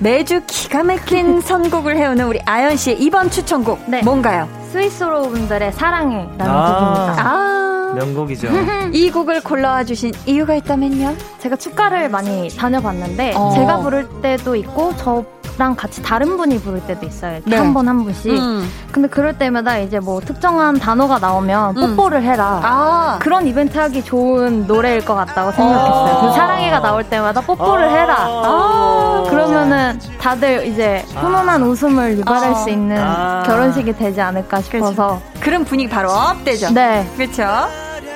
매주 기가 막힌 선곡을 해오는 우리 아연 씨의 이번 추천곡 네. 뭔가요? 스위스로 분들의 사랑해라는 아~ 곡입니다. 아~ 명곡이죠. 이 곡을 골라와 주신 이유가 있다면요? 제가 축가를 많이 다녀봤는데 어. 제가 부를 때도 있고 저저 랑 같이 다른 분이 부를 때도 있어요. 네. 한번 한 분씩. 음. 근데 그럴 때마다 이제 뭐 특정한 단어가 나오면 음. 뽀뽀를 해라. 아. 그런 이벤트 하기 좋은 노래일 것 같다고 생각했어요. 아. 그 사랑해가 나올 때마다 뽀뽀를 아. 해라. 아. 그러면은 다들 이제 훈훈한 웃음을 유발할 아. 수 있는 결혼식이 되지 않을까 싶어서. 그쵸. 그런 분위기 바로 업되죠. 네. 그렇죠.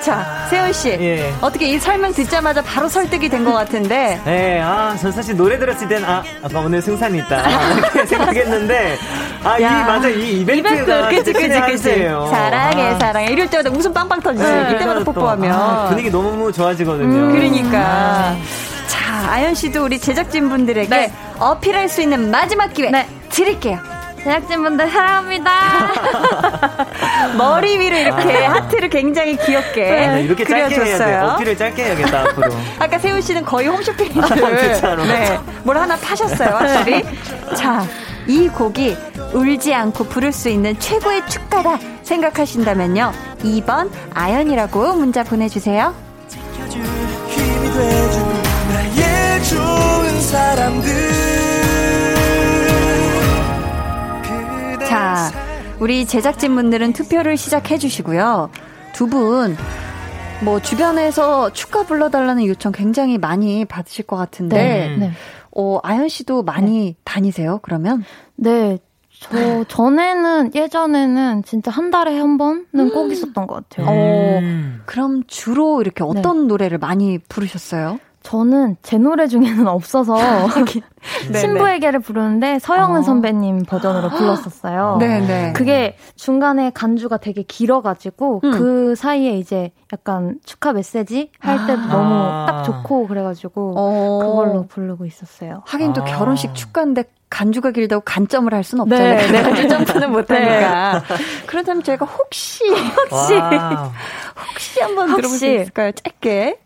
자, 세훈 씨. 예. 어떻게 이 설명 듣자마자 바로 설득이 된 것 같은데. 네, 아, 전 사실 노래 들었을 때는 아, 아까 오늘 승산이 있다. 이렇게 생각했는데, 아, 야. 이, 맞아, 이 이벤트가. 이벤트, 그치, 그치, 그치. 사랑해, 아. 사랑해. 이럴 때마다 웃음 빵빵 터지지. 네, 이때마다 뽀뽀하면. 아, 분위기 너무 좋아지거든요. 음, 그러니까. 아. 자, 아연 씨도 우리 제작진 분들에게 네. 어필할 수 있는 마지막 기회 네. 드릴게요. 제작진분들 사랑합니다. 머리 위로 이렇게 아. 하트를 굉장히 귀엽게 네, 이렇게 짧게 그려줬어요. 해야 돼. 어필을 짧게 해야겠다 앞으로. 아까 세훈 씨는 거의 홈쇼핑을 아, 네, 뭘 하나 파셨어요 확실히. 자, 이 곡이 울지 않고 부를 수 있는 최고의 축가다 생각하신다면요. 2번 아연이라고 문자 보내주세요. 좋은 사람들 자, 우리 제작진분들은 투표를 시작해 주시고요. 두 분, 뭐, 주변에서 축가 불러달라는 요청 굉장히 많이 받으실 것 같은데, 네. 네. 어, 아연 씨도 많이 네. 다니세요, 그러면? 네. 저, 전에는, 예전에는 진짜 한 달에 한 번은 꼭 있었던 것 같아요. 어, 그럼 주로 이렇게 어떤 네. 노래를 많이 부르셨어요? 저는 제 노래 중에는 없어서 신부에게를 부르는데 서영은 어. 선배님 버전으로 불렀었어요. 네네. 그게 중간에 간주가 되게 길어가지고 음. 그 사이에 이제 약간 축하 메시지 할 때도 아. 너무 딱 좋고 그래가지고 어. 그걸로 부르고 있었어요. 하긴 또 아. 결혼식 축가인데 간주가 길다고 간점을 할 수는 없잖아요. 네, 네. 간주 점프는 못하니까. 네. 그렇다면 제가 혹시 혹시 혹시 한번 혹시. 들어볼 수 있을까요? 짧게.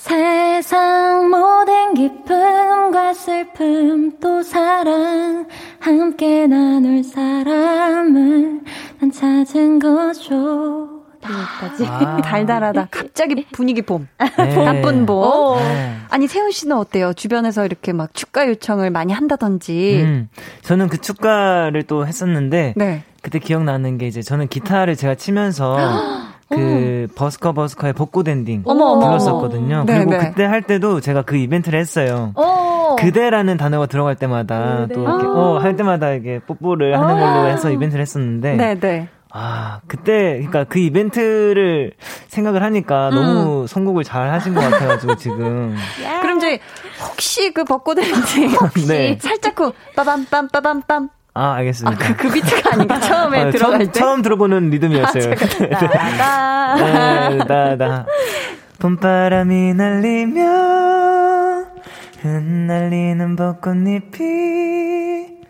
세상 모든 기쁨과 슬픔 또 사랑 함께 나눌 사람을 난 찾은 거죠. 여기까지. 아. 달달하다. 갑자기 분위기 봄. 네. 나쁜 봄. 네. 아니, 세훈 씨는 어때요? 주변에서 이렇게 막 축가 요청을 많이 한다든지. 음, 저는 그 축가를 또 했었는데. 네. 그때 기억나는 게 이제 저는 기타를 제가 치면서 그 어. 버스커 버스커의 벚꽃 엔딩 어머, 불렀었거든요. 네, 그리고 네. 그때 할 때도 제가 그 이벤트를 했어요. 오. 어. 그대라는 단어가 들어갈 때마다 네, 또 이렇게 어, 할 때마다 이게 뽀뽀를 하는 걸로 해서 이벤트를 했었는데 네, 네. 아, 그때, 그니까 그 이벤트를 생각을 하니까 음. 너무 선곡을 잘 하신 것 같아가지고, 지금. 그럼 저희, 혹시 그 벚꽃들인지, 혹시 네. 살짝 그, 빠밤 빰, 빠밤 빰. 아, 알겠습니다. 아, 그, 그 비트가 아닌가? 처음에 아, 들어갈 처음, 때? 처음 들어보는 리듬이었어요. 아, 네, 다다. 봄바람이 날리며, 흩날리는 벚꽃잎이,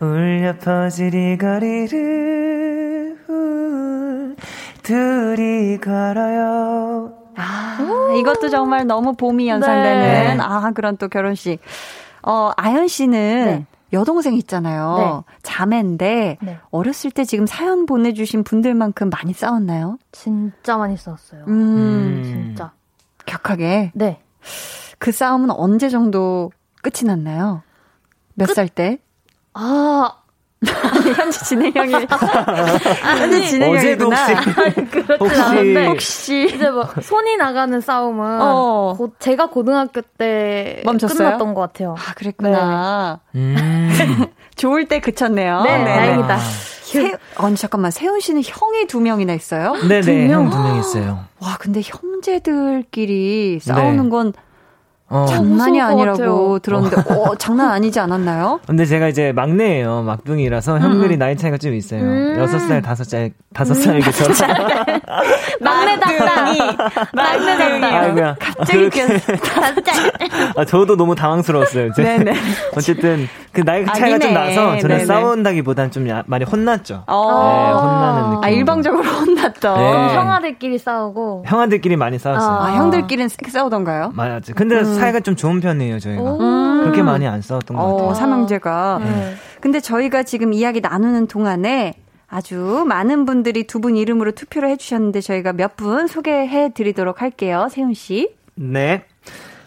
울려 이 거리를 둘이 걸어요. 아, 이것도 정말 너무 봄이 연상되는 네. 아 그런 또 결혼식. 어 아연 씨는 네. 여동생 있잖아요. 네. 자매인데 네. 어렸을 때 지금 사연 보내주신 분들만큼 많이 싸웠나요? 진짜 많이 싸웠어요. 음, 음. 진짜 격하게. 네. 그 싸움은 언제 정도 끝이 났나요? 몇 살 때? 아, 현지 진행형이 현지 진행형이구나. 혹시 혹시 혹시 이제 뭐 손이 나가는 싸움은 어. 고, 제가 고등학교 때 멈췄어요? 끝났던 것 같아요. 아 그랬구나. 네. 음. 좋을 때 그쳤네요. 네, 네. 다행이다. 세, 아니 잠깐만 세훈 씨는 형이 두 명이나 있어요? 네네 형두명 있어요. 와 근데 형제들끼리 싸우는 네. 건 어. 장난이 아니라고 들었는데, 어, 장난 아니지 않았나요? 근데 제가 이제 막내예요. 막둥이라서 형들이 음. 나이 차이가 좀 있어요. 음. 6살, 5살, 5살 이렇게 저 막내 담당이. 막내 담당. 아, 갑자기 아, 저도 너무 당황스러웠어요. 네네. 어쨌든 그 나이 차이가 좀 나서 저는 네네. 싸운다기보단 좀 많이 혼났죠. 어. 네, 혼나는 느낌. 아, 일방적으로 혼났던. 네. 형아들끼리 싸우고. 형아들끼리 많이 싸웠어요. 아, 형들끼리는 싸우던가요? 맞았죠. 근데 음. 사이가 좀 좋은 편이에요, 저희가. 음. 그렇게 많이 안 싸웠던 것 어, 같아요. 삼형제가. 네. 근데 저희가 지금 이야기 나누는 동안에 아주 많은 분들이 두 분 이름으로 투표를 해주셨는데 저희가 몇 분 소개해 드리도록 할게요. 세훈 씨. 네.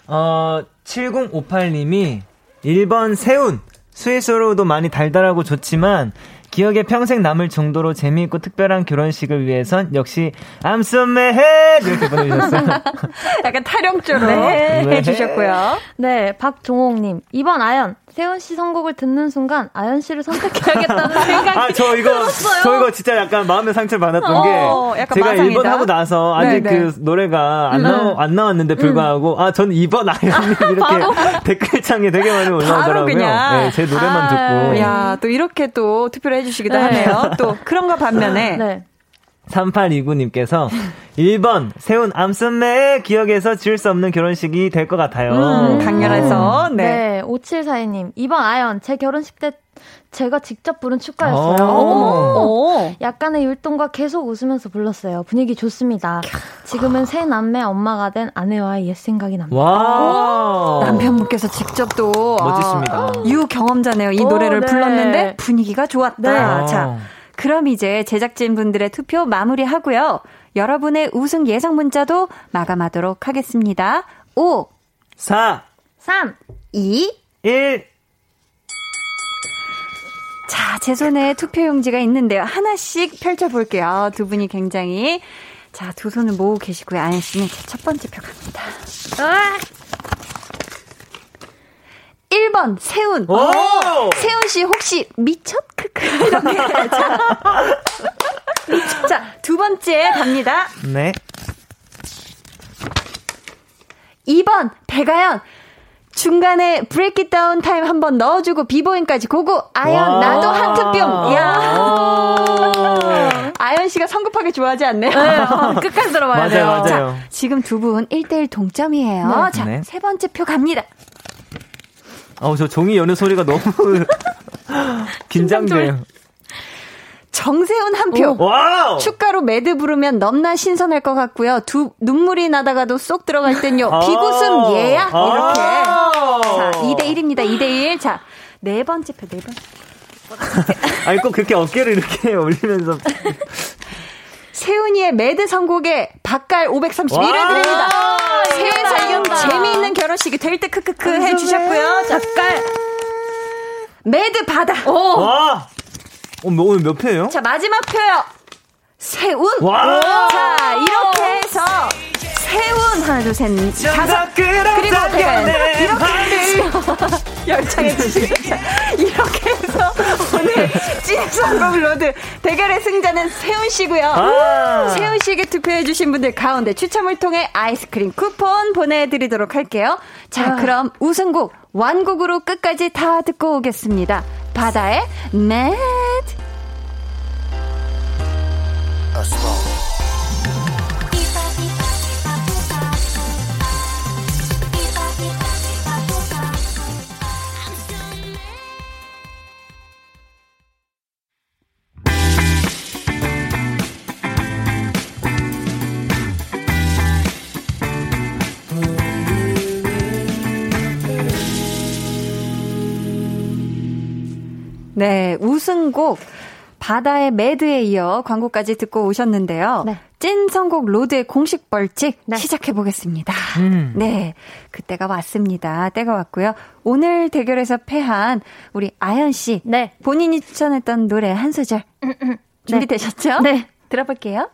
어, 7058님이 1번 세훈. 스위스로도 많이 달달하고 좋지만 기억에 평생 남을 정도로 재미있고 특별한 결혼식을 위해선 역시 I'm so mad 이렇게 보내주셨어요. 약간 타령조로 네. 해주셨고요. 네, 박종옥님 2번 아연 세훈 씨 선곡을 듣는 순간 아연 씨를 선택해야겠다는 생각이 아, 저 이거 들었어요. 저 이거 진짜 약간 마음의 상처를 받았던 어, 게 제가 마상이다. 1번 하고 나서 아직 네네. 그 노래가 안, 음. 나오, 안 나왔는데 불구하고 음. 아 저는 2번 아연님 이렇게 댓글창에 되게 많이 올라오더라고요. 네, 제 노래만 아, 듣고. 야, 또 이렇게 또 투표를 해주시기도 네. 하네요. 또 그런가 반면에 네. 3829님께서 1번 세운 암썸매 기억에서 지울 수 없는 결혼식이 될 것 같아요. 음, 강렬해서. 음. 네. 네. 5742님 2번 아연 제 결혼식 때 제가 직접 부른 축가였어요. 오. 약간의 율동과 계속 웃으면서 불렀어요. 분위기 좋습니다. 지금은 새 남매 엄마가 된 아내와의 옛 생각이 납니다. 와. 남편분께서 직접 또 멋지십니다. 아, 유 경험자네요. 이 노래를 오, 네. 불렀는데 분위기가 좋았다. 네. 자, 그럼 이제 제작진 분들의 투표 마무리하고요. 여러분의 우승 예상 문자도 마감하도록 하겠습니다. 5, 4, 3, 2, 1. 자, 제 손에 투표 용지가 있는데요. 하나씩 펼쳐볼게요. 두 분이 굉장히. 자, 두 손을 모으고 계시고요. 아연 씨는 첫 번째 표 갑니다. 아! 1번 세훈. 오! 세훈 씨 혹시 미쳤? 크크. 이렇게. 자. 자, 두 번째 갑니다. 네. 2번 배가연. 중간에 breakdown 타임 한 번 넣어주고 b-boying까지 go go 아연 나도 하트뿅 야 아연 씨가 성급하게 좋아하지 않네요 네, 어, 끝까지 들어봐야 맞아요, 돼요 맞아요. 자 지금 두 분 1대1 동점이에요 네. 자 세 네. 번째 표 갑니다 어우, 저 종이 여는 소리가 너무 긴장돼요. 정세훈 한 표. 축가로 매드 부르면 넘나 신선할 것 같고요. 두 눈물이 나다가도 쏙 들어갈 땐요. 아. 비구슴 예야 이렇게. 자, 2대 1입니다. 2대 1. 자, 네 번째 표, 네 번. 아니 꼭 그렇게 어깨를 이렇게 올리면서 세훈이의 매드 선곡에 박갈 531을 드립니다. 세살경 재미있는 결혼식이 될 때 크크크 해주셨고요. 작갈 매드 바다. 오. 와. 어, 뭐, 오늘 몇 표예요? 자 마지막 표요. 세운. 와. 자 이렇게 해서 세운 하나 둘 셋 다섯 그리고 제가 이렇게 열창해 주시겠 이 우승곡 로드 대결의 승자는 세훈 씨고요. 아~ 세훈 씨에게 투표해 주신 분들 가운데 추첨을 통해 아이스크림 쿠폰 보내드리도록 할게요. 자, 아~ 그럼 우승곡 완곡으로 끝까지 다 듣고 오겠습니다. 바다의 맷. 네, 우승곡 바다의 MAD에 이어 광고까지 듣고 오셨는데요. 네. 찐 선곡 road의 공식 벌칙 네. 시작해 보겠습니다. 음. 네. 그때가 왔습니다. 때가 왔고요. 오늘 대결에서 패한 우리 아연 씨. 네. 본인이 추천했던 노래 한 소절. 음, 음. 준비되셨죠? 네. 들어볼게요.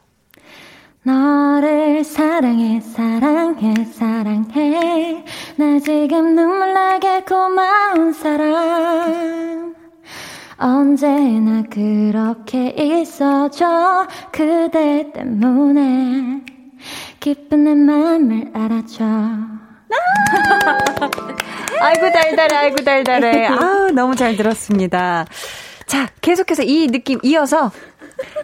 너를 사랑해 사랑해 사랑해 나 지금 눈물 나게 고마운 사람 언제나 그렇게 있어줘. 그대 때문에 기쁜 내 맘을 알아줘. 아이고 달달해 아이고 달달해. 아 너무 잘 들었습니다. 자 계속해서 이 느낌 이어서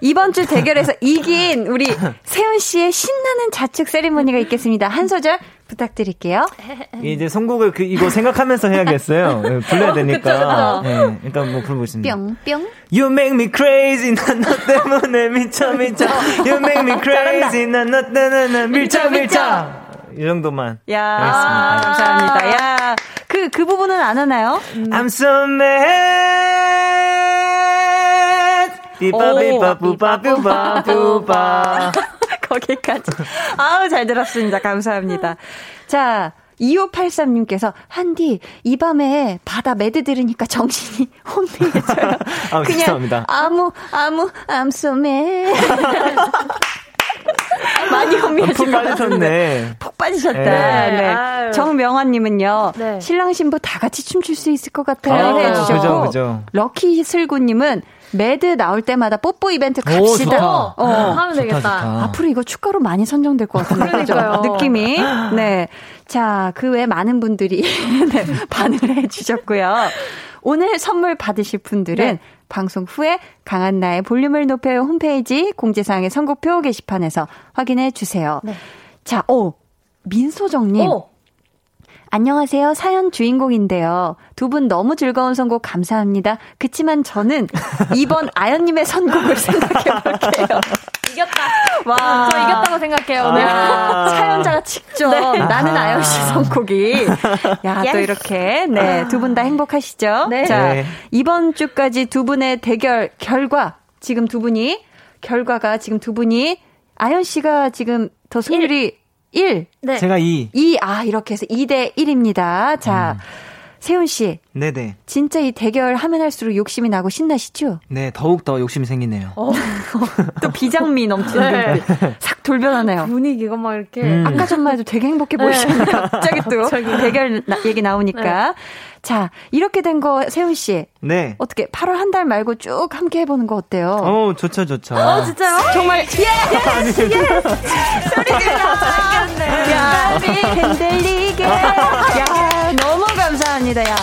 이번 주 대결에서 이긴 우리 세훈 씨의 신나는 자축 세리머니가 있겠습니다. 한 소절 부탁드릴게요. 이제 선곡을 그 이거 생각하면서 해야겠어요. 예, 불러야 되니까. 네, 일단 뭐 불러보겠습니다. 뿅 뿅. You make me crazy 난 너 때문에 미쳐 미쳐. You make me crazy 난 너 때문에 미쳐 미쳐. 이 정도만. 야, 아, 감사합니다. 야, 그, 그 부분은 안 하나요? 음. I'm so mad. 삐빠삐빠뿌빠뿌빠뿌빠. 거기까지. 아우, 잘 들었습니다. 감사합니다. 자, 2583님께서, 한디, 이 밤에 바다 매드 들으니까 정신이 혼미해져요. 아, 그냥 죄송합니다. 아무, 아무, mad. 많이 혼미하신 것 같은데. 푹 빠지셨다. 네. 네. 정명환님은요. 네. 신랑 신부 다 같이 춤출 수 있을 것 같아요. 아, 해주셨고. 그죠, 그죠. 럭키 슬구님은 MAD 나올 때마다 뽀뽀 이벤트 갑시다. 오, 어, 하면 되겠다. 좋다, 좋다. 앞으로 이거 축가로 많이 선정될 것 같은데. 그러니까요. 느낌이. 네. 자, 그 외 많은 분들이 네, 반응을 해주셨고요. 오늘 선물 받으실 분들은 네. 방송 후에 강한나의 볼륨을 높여요 홈페이지 공지사항의 선곡표 게시판에서 확인해 주세요. 네. 자, 오, 민소정님. 오. 안녕하세요. 사연 주인공인데요. 두 분 너무 즐거운 선곡 감사합니다. 그치만 저는 이번 아연님의 선곡을 생각해 볼게요. 이겼다. 와. 저 이겼다고 생각해요, 오늘. 아~ 사연자가 직접 네. 나는 아연 씨 선곡이. 야, 또 이렇게. 네. 두 분 다 행복하시죠? 네. 자, 네. 이번 주까지 두 분의 대결 결과. 지금 두 분이, 결과가 지금 두 분이, 아연 씨가 지금 더 승률이 1. 네. 제가 2. 2. 아, 이렇게 해서 2대 1입니다. 자, 음. 세훈 씨. 네네. 진짜 이 대결 하면 할수록 욕심이 나고 신나시죠? 네, 더욱 더 욕심이 생기네요. 어, 또 비장미 넘치는 네. 싹 돌변하네요. 분위기가 막 이렇게. 음. 아까 전만 해도 되게 행복해 보이시는데 네. 갑자기 또 갑자기. 대결 나, 얘기 나오니까. 네. 자, 이렇게 된 거 세훈 씨. 네. 어떻게 8월 한 달 말고 쭉 함께 해보는 거 어때요? 어, 좋죠, 좋죠. 어, 진짜요? 정말 예! 예! 예! 소리 질러! 야, 흔들리게. 야, 감사합니다. 야.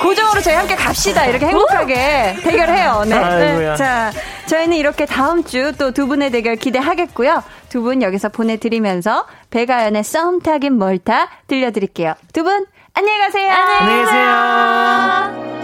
고정으로 저희 함께 갑시다. 이렇게 행복하게 대결해요. 네. 네. 자, 저희는 이렇게 다음 주 또 두 분의 대결 기대하겠고요. 두 분 여기서 보내드리면서 배가연의 썸 타긴 멀타 들려드릴게요. 두 분 안녕히 가세요. 안녕히 계세요.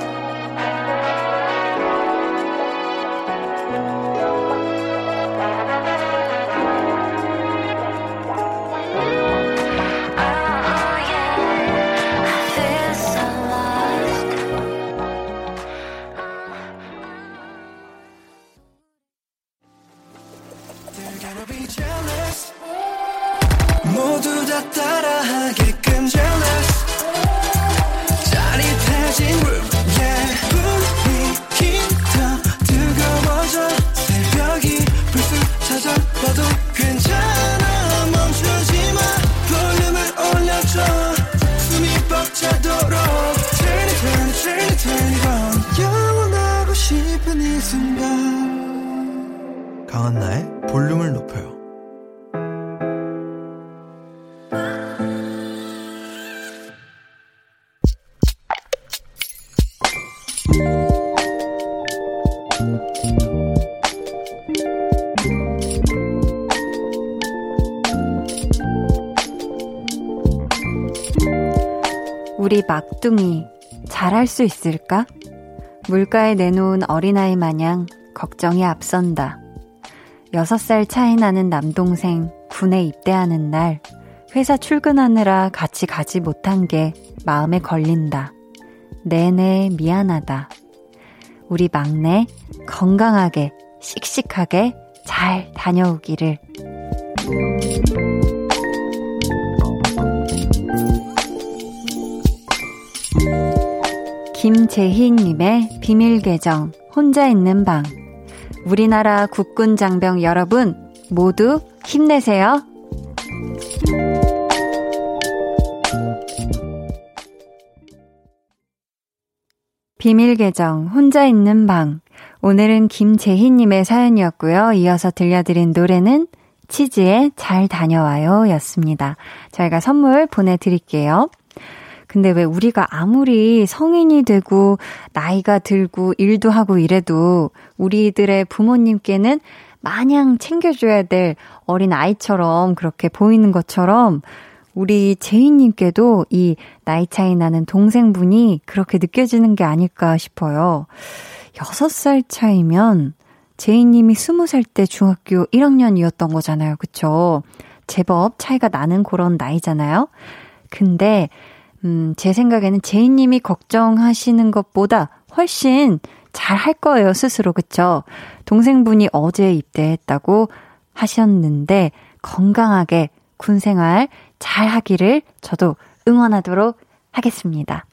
강한나의 볼륨을 높여요. 우리 막둥이 잘할 수 있을까? 물가에 내놓은 어린아이 마냥 걱정이 앞선다. 6살 차이 나는 남동생 군에 입대하는 날 회사 출근하느라 같이 가지 못한 게 마음에 걸린다. 내내 미안하다. 우리 막내 건강하게 씩씩하게 잘 다녀오기를. 김재희님의 비밀계정, 혼자 있는 방. 우리나라 국군 장병 여러분, 모두 힘내세요. 비밀계정, 혼자 있는 방. 오늘은 김재희님의 사연이었고요. 이어서 들려드린 노래는 치즈의 잘 다녀와요 였습니다. 저희가 선물 보내드릴게요. 근데 왜 우리가 아무리 성인이 되고 나이가 들고 일도 하고 이래도 우리들의 부모님께는 마냥 챙겨줘야 될 어린 아이처럼 그렇게 보이는 것처럼 우리 제이님께도 이 나이 차이 나는 동생분이 그렇게 느껴지는 게 아닐까 싶어요. 6살 차이면 제이님이 20살 때 중학교 1학년이었던 거잖아요. 그쵸? 제법 차이가 나는 그런 나이잖아요. 근데 음, 제 생각에는 제이님이 걱정하시는 것보다 훨씬 잘 할 거예요, 스스로. 그쵸? 동생분이 어제 입대했다고 하셨는데, 건강하게 군 생활 잘 하기를 저도 응원하도록 하겠습니다.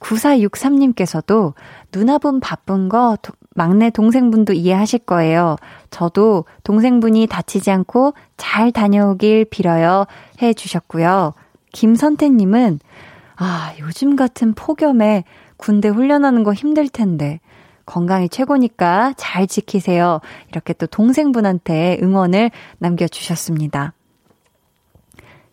9463님께서도 누나분 바쁜 거 막내 동생분도 이해하실 거예요. 저도 동생분이 다치지 않고 잘 다녀오길 빌어요. 해 주셨고요. 김선태님은 아, 요즘 같은 폭염에 군대 훈련하는 거 힘들 텐데. 건강이 최고니까 잘 지키세요. 이렇게 또 동생분한테 응원을 남겨주셨습니다.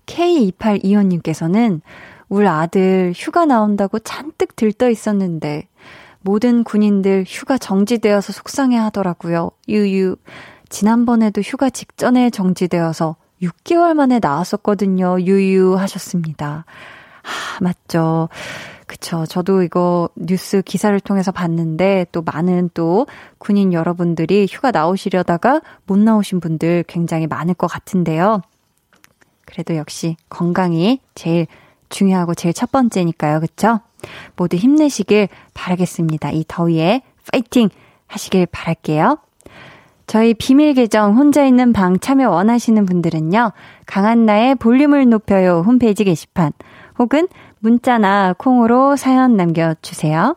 K2825님께서는 울 아들 휴가 나온다고 잔뜩 들떠 있었는데 모든 군인들 휴가 정지되어서 속상해 하더라고요. 유유. 지난번에도 휴가 직전에 정지되어서 6개월 만에 나왔었거든요. 유유 하셨습니다. 아, 맞죠. 그쵸. 저도 이거 뉴스 기사를 통해서 봤는데 또 많은 또 군인 여러분들이 휴가 나오시려다가 못 나오신 분들 굉장히 많을 것 같은데요. 그래도 역시 건강이 제일 중요하고 제일 첫 번째니까요. 그쵸? 모두 힘내시길 바라겠습니다. 이 더위에 파이팅 하시길 바랄게요. 저희 비밀 계정 혼자 있는 방 참여 원하시는 분들은요. 강한나의 볼륨을 높여요 홈페이지 게시판 혹은 문자나 콩으로 사연 남겨주세요.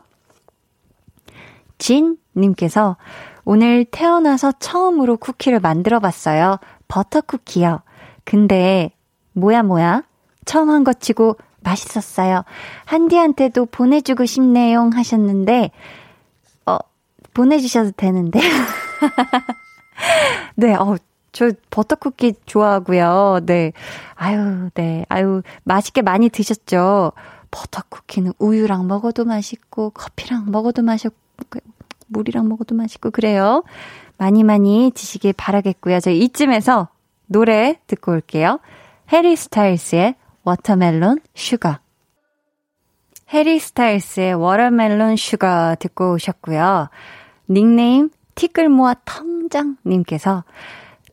진 님께서 오늘 태어나서 처음으로 쿠키를 만들어 봤어요. 버터 쿠키요. 근데 뭐야 뭐야? 처음 한것 치고 맛있었어요. 한디한테도 보내주고 싶네요 하셨는데 어 보내주셔도 되는데 네, 어, 저 버터쿠키 좋아하고요. 네. 아유, 네. 아유, 맛있게 많이 드셨죠? 버터쿠키는 우유랑 먹어도 맛있고, 커피랑 먹어도 맛있고, 물이랑 먹어도 맛있고, 그래요. 많이 많이 드시길 바라겠고요. 저희 이쯤에서 노래 듣고 올게요. 해리 스타일스의 Watermelon Sugar. 해리 스타일스의 Watermelon Sugar 듣고 오셨고요. 닉네임 티끌모아 텅장님께서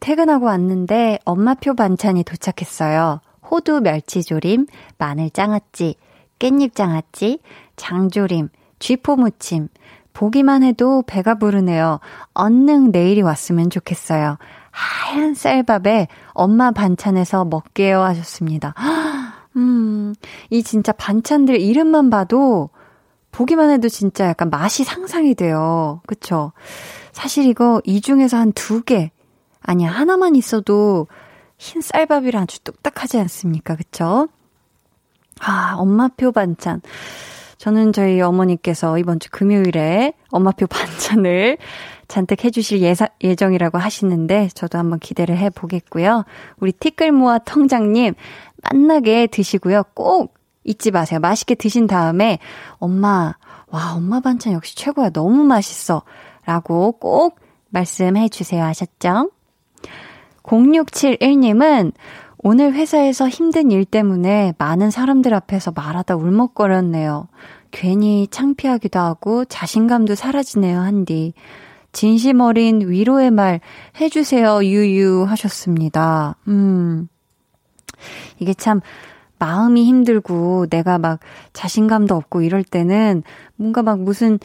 퇴근하고 왔는데 엄마표 반찬이 도착했어요. 호두 멸치조림, 마늘 장아찌, 깻잎 장아찌, 장조림, 쥐포 무침. 보기만 해도 배가 부르네요. 얼른 내일이 왔으면 좋겠어요. 하얀 쌀밥에 엄마 반찬에서 먹게요 하셨습니다. 음, 이 진짜 반찬들 이름만 봐도 보기만 해도 진짜 약간 맛이 상상이 돼요. 그쵸? 사실 이거 이 중에서 한 두 개, 아니, 하나만 있어도 흰 쌀밥이랑 아주 뚝딱하지 않습니까? 그쵸? 아, 엄마표 반찬. 저는 저희 어머니께서 이번 주 금요일에 엄마표 반찬을 잔뜩 해주실 예사, 예정이라고 하시는데 저도 한번 기대를 해보겠고요. 우리 티끌모아 통장님 만나게 드시고요. 꼭 잊지 마세요. 맛있게 드신 다음에 엄마 와 엄마 반찬 역시 최고야 너무 맛있어 라고 꼭 말씀해 주세요 하셨죠? 0671님은 오늘 회사에서 힘든 일 때문에 많은 사람들 앞에서 말하다 울먹거렸네요. 괜히 창피하기도 하고 자신감도 사라지네요, 한디. 진심 어린 위로의 말 해주세요, 유유 하셨습니다. 음. 이게 참 마음이 힘들고 내가 막 자신감도 없고 이럴 때는 뭔가 막 무슨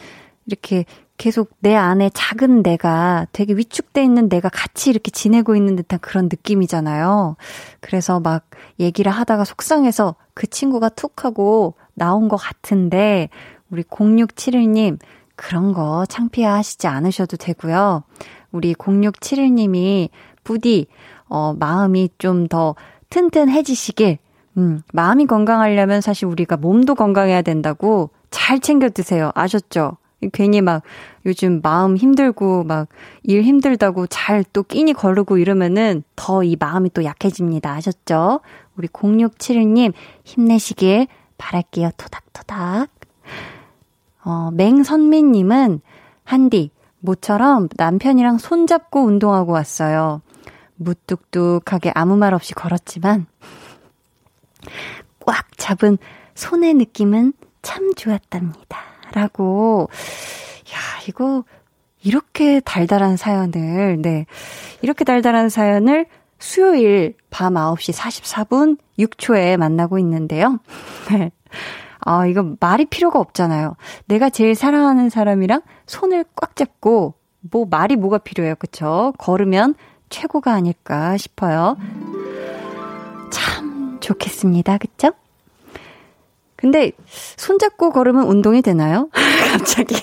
이렇게 계속 내 안에 작은 내가 되게 위축돼 있는 내가 같이 이렇게 지내고 있는 듯한 그런 느낌이잖아요. 그래서 막 얘기를 하다가 속상해서 그 친구가 툭 하고 나온 것 같은데 우리 0671님 그런 거 창피해 하시지 않으셔도 되고요. 우리 0671님이 부디 어 마음이 좀 더 튼튼해지시길 음, 마음이 건강하려면 사실 우리가 몸도 건강해야 된다고 잘 챙겨 드세요. 아셨죠? 괜히 막 요즘 마음 힘들고 막 일 힘들다고 잘 또 끼니 거르고 이러면은 더 이 마음이 또 약해집니다. 아셨죠? 우리 0671님 힘내시길 바랄게요. 토닥토닥. 어, 맹선미님은 한디, 모처럼 남편이랑 손잡고 운동하고 왔어요. 무뚝뚝하게 아무 말 없이 걸었지만, 꽉 잡은 손의 느낌은 참 좋았답니다. 라고, 야, 이거, 이렇게 달달한 사연을, 네. 이렇게 달달한 사연을 수요일 밤 9시 44분 6초에 만나고 있는데요. 네. 아, 이거 말이 필요가 없잖아요. 내가 제일 사랑하는 사람이랑 손을 꽉 잡고, 뭐, 말이 뭐가 필요해요. 그쵸? 걸으면 최고가 아닐까 싶어요. 참 좋겠습니다. 그쵸? 근데 손잡고 걸으면 운동이 되나요? 갑자기.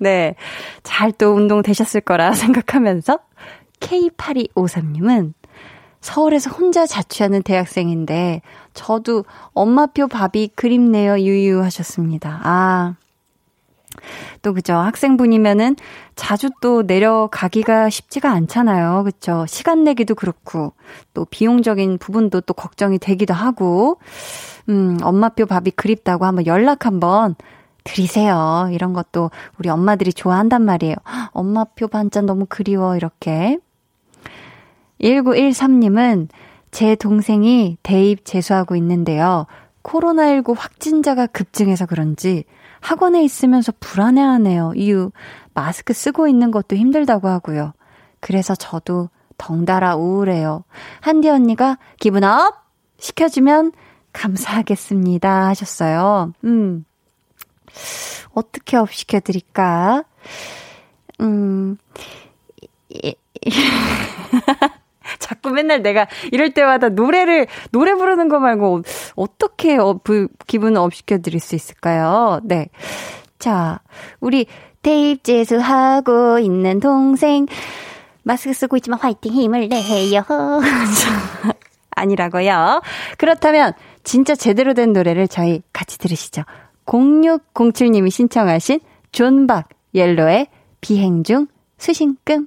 네. 잘 또 운동 되셨을 거라 생각하면서 K8253님은 서울에서 혼자 자취하는 대학생인데 저도 엄마표 밥이 그립네요 유유 하셨습니다. 아. 또 그죠. 학생분이면은 자주 또 내려가기가 쉽지가 않잖아요. 그쵸. 시간 내기도 그렇고, 또 비용적인 부분도 또 걱정이 되기도 하고, 음, 엄마표 밥이 그립다고 한번 연락 한번 드리세요. 이런 것도 우리 엄마들이 좋아한단 말이에요. 엄마표 반찬 너무 그리워, 이렇게. 1913님은 제 동생이 대입 재수하고 있는데요. 코로나19 확진자가 급증해서 그런지 학원에 있으면서 불안해하네요. 이유, 마스크 쓰고 있는 것도 힘들다고 하고요. 그래서 저도 덩달아 우울해요. 한디 언니가 기분 up! 시켜주면 감사하겠습니다. 하셨어요. 음. 어떻게 up 시켜드릴까? 음. 자꾸 맨날 내가 이럴 때마다 노래를, 노래 부르는 거 말고 어떻게 up, 기분 up 시켜드릴 수 있을까요? 네. 자, 우리 대입 재수하고 있는 동생. 마스크 쓰고 있지만 화이팅 힘을 내요. 아니라고요. 그렇다면 진짜 제대로 된 노래를 저희 같이 들으시죠. 0607님이 신청하신 존박 Yellow의 비행 중 수신금.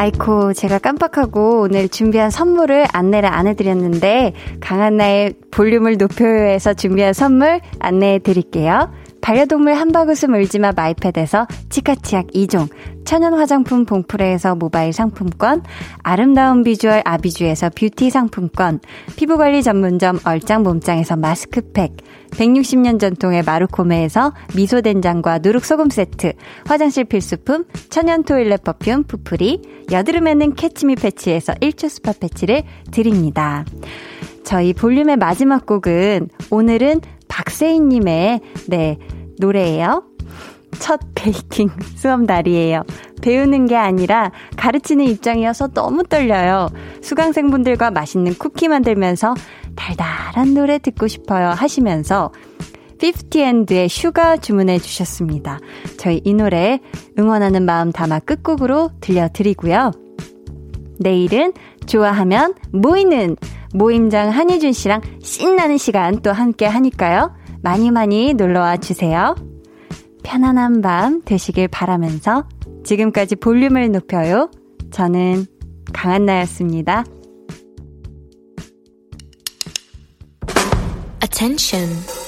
아이코, 제가 깜빡하고 오늘 준비한 선물을 안내를 안 해드렸는데, 강한나의 볼륨을 높여요에서 준비한 선물 안내해 드릴게요. 반려동물 한바구스 물지마 마이패드에서 치카치약 2종, 천연 화장품 봉프레에서 모바일 상품권, 아름다운 비주얼 아비주에서 뷰티 상품권, 피부관리 전문점 얼짱 몸짱에서 마스크팩, 160년 전통의 마루코메에서 미소된장과 누룩소금 세트, 화장실 필수품, 천연 toilet perfume 푸프리, 여드름에는 캐치미 패치에서 1초 스파 패치를 드립니다. 저희 볼륨의 마지막 곡은 오늘은 박세인님의, 네, 노래예요. 첫 베이킹 수업 날이에요. 배우는 게 아니라 가르치는 입장이어서 너무 떨려요. 수강생분들과 맛있는 쿠키 만들면서 달달한 노래 듣고 싶어요 하시면서 15&의 Sugar 주문해 주셨습니다. 저희 이 노래 응원하는 마음 담아 끝곡으로 들려드리고요. 내일은 좋아하면 모이는 모임장 한희준 씨랑 신나는 시간 또 함께 하니까요. 많이 많이 놀러와 주세요. 편안한 밤 되시길 바라면서 지금까지 볼륨을 높여요. 저는 강한나였습니다. Attention.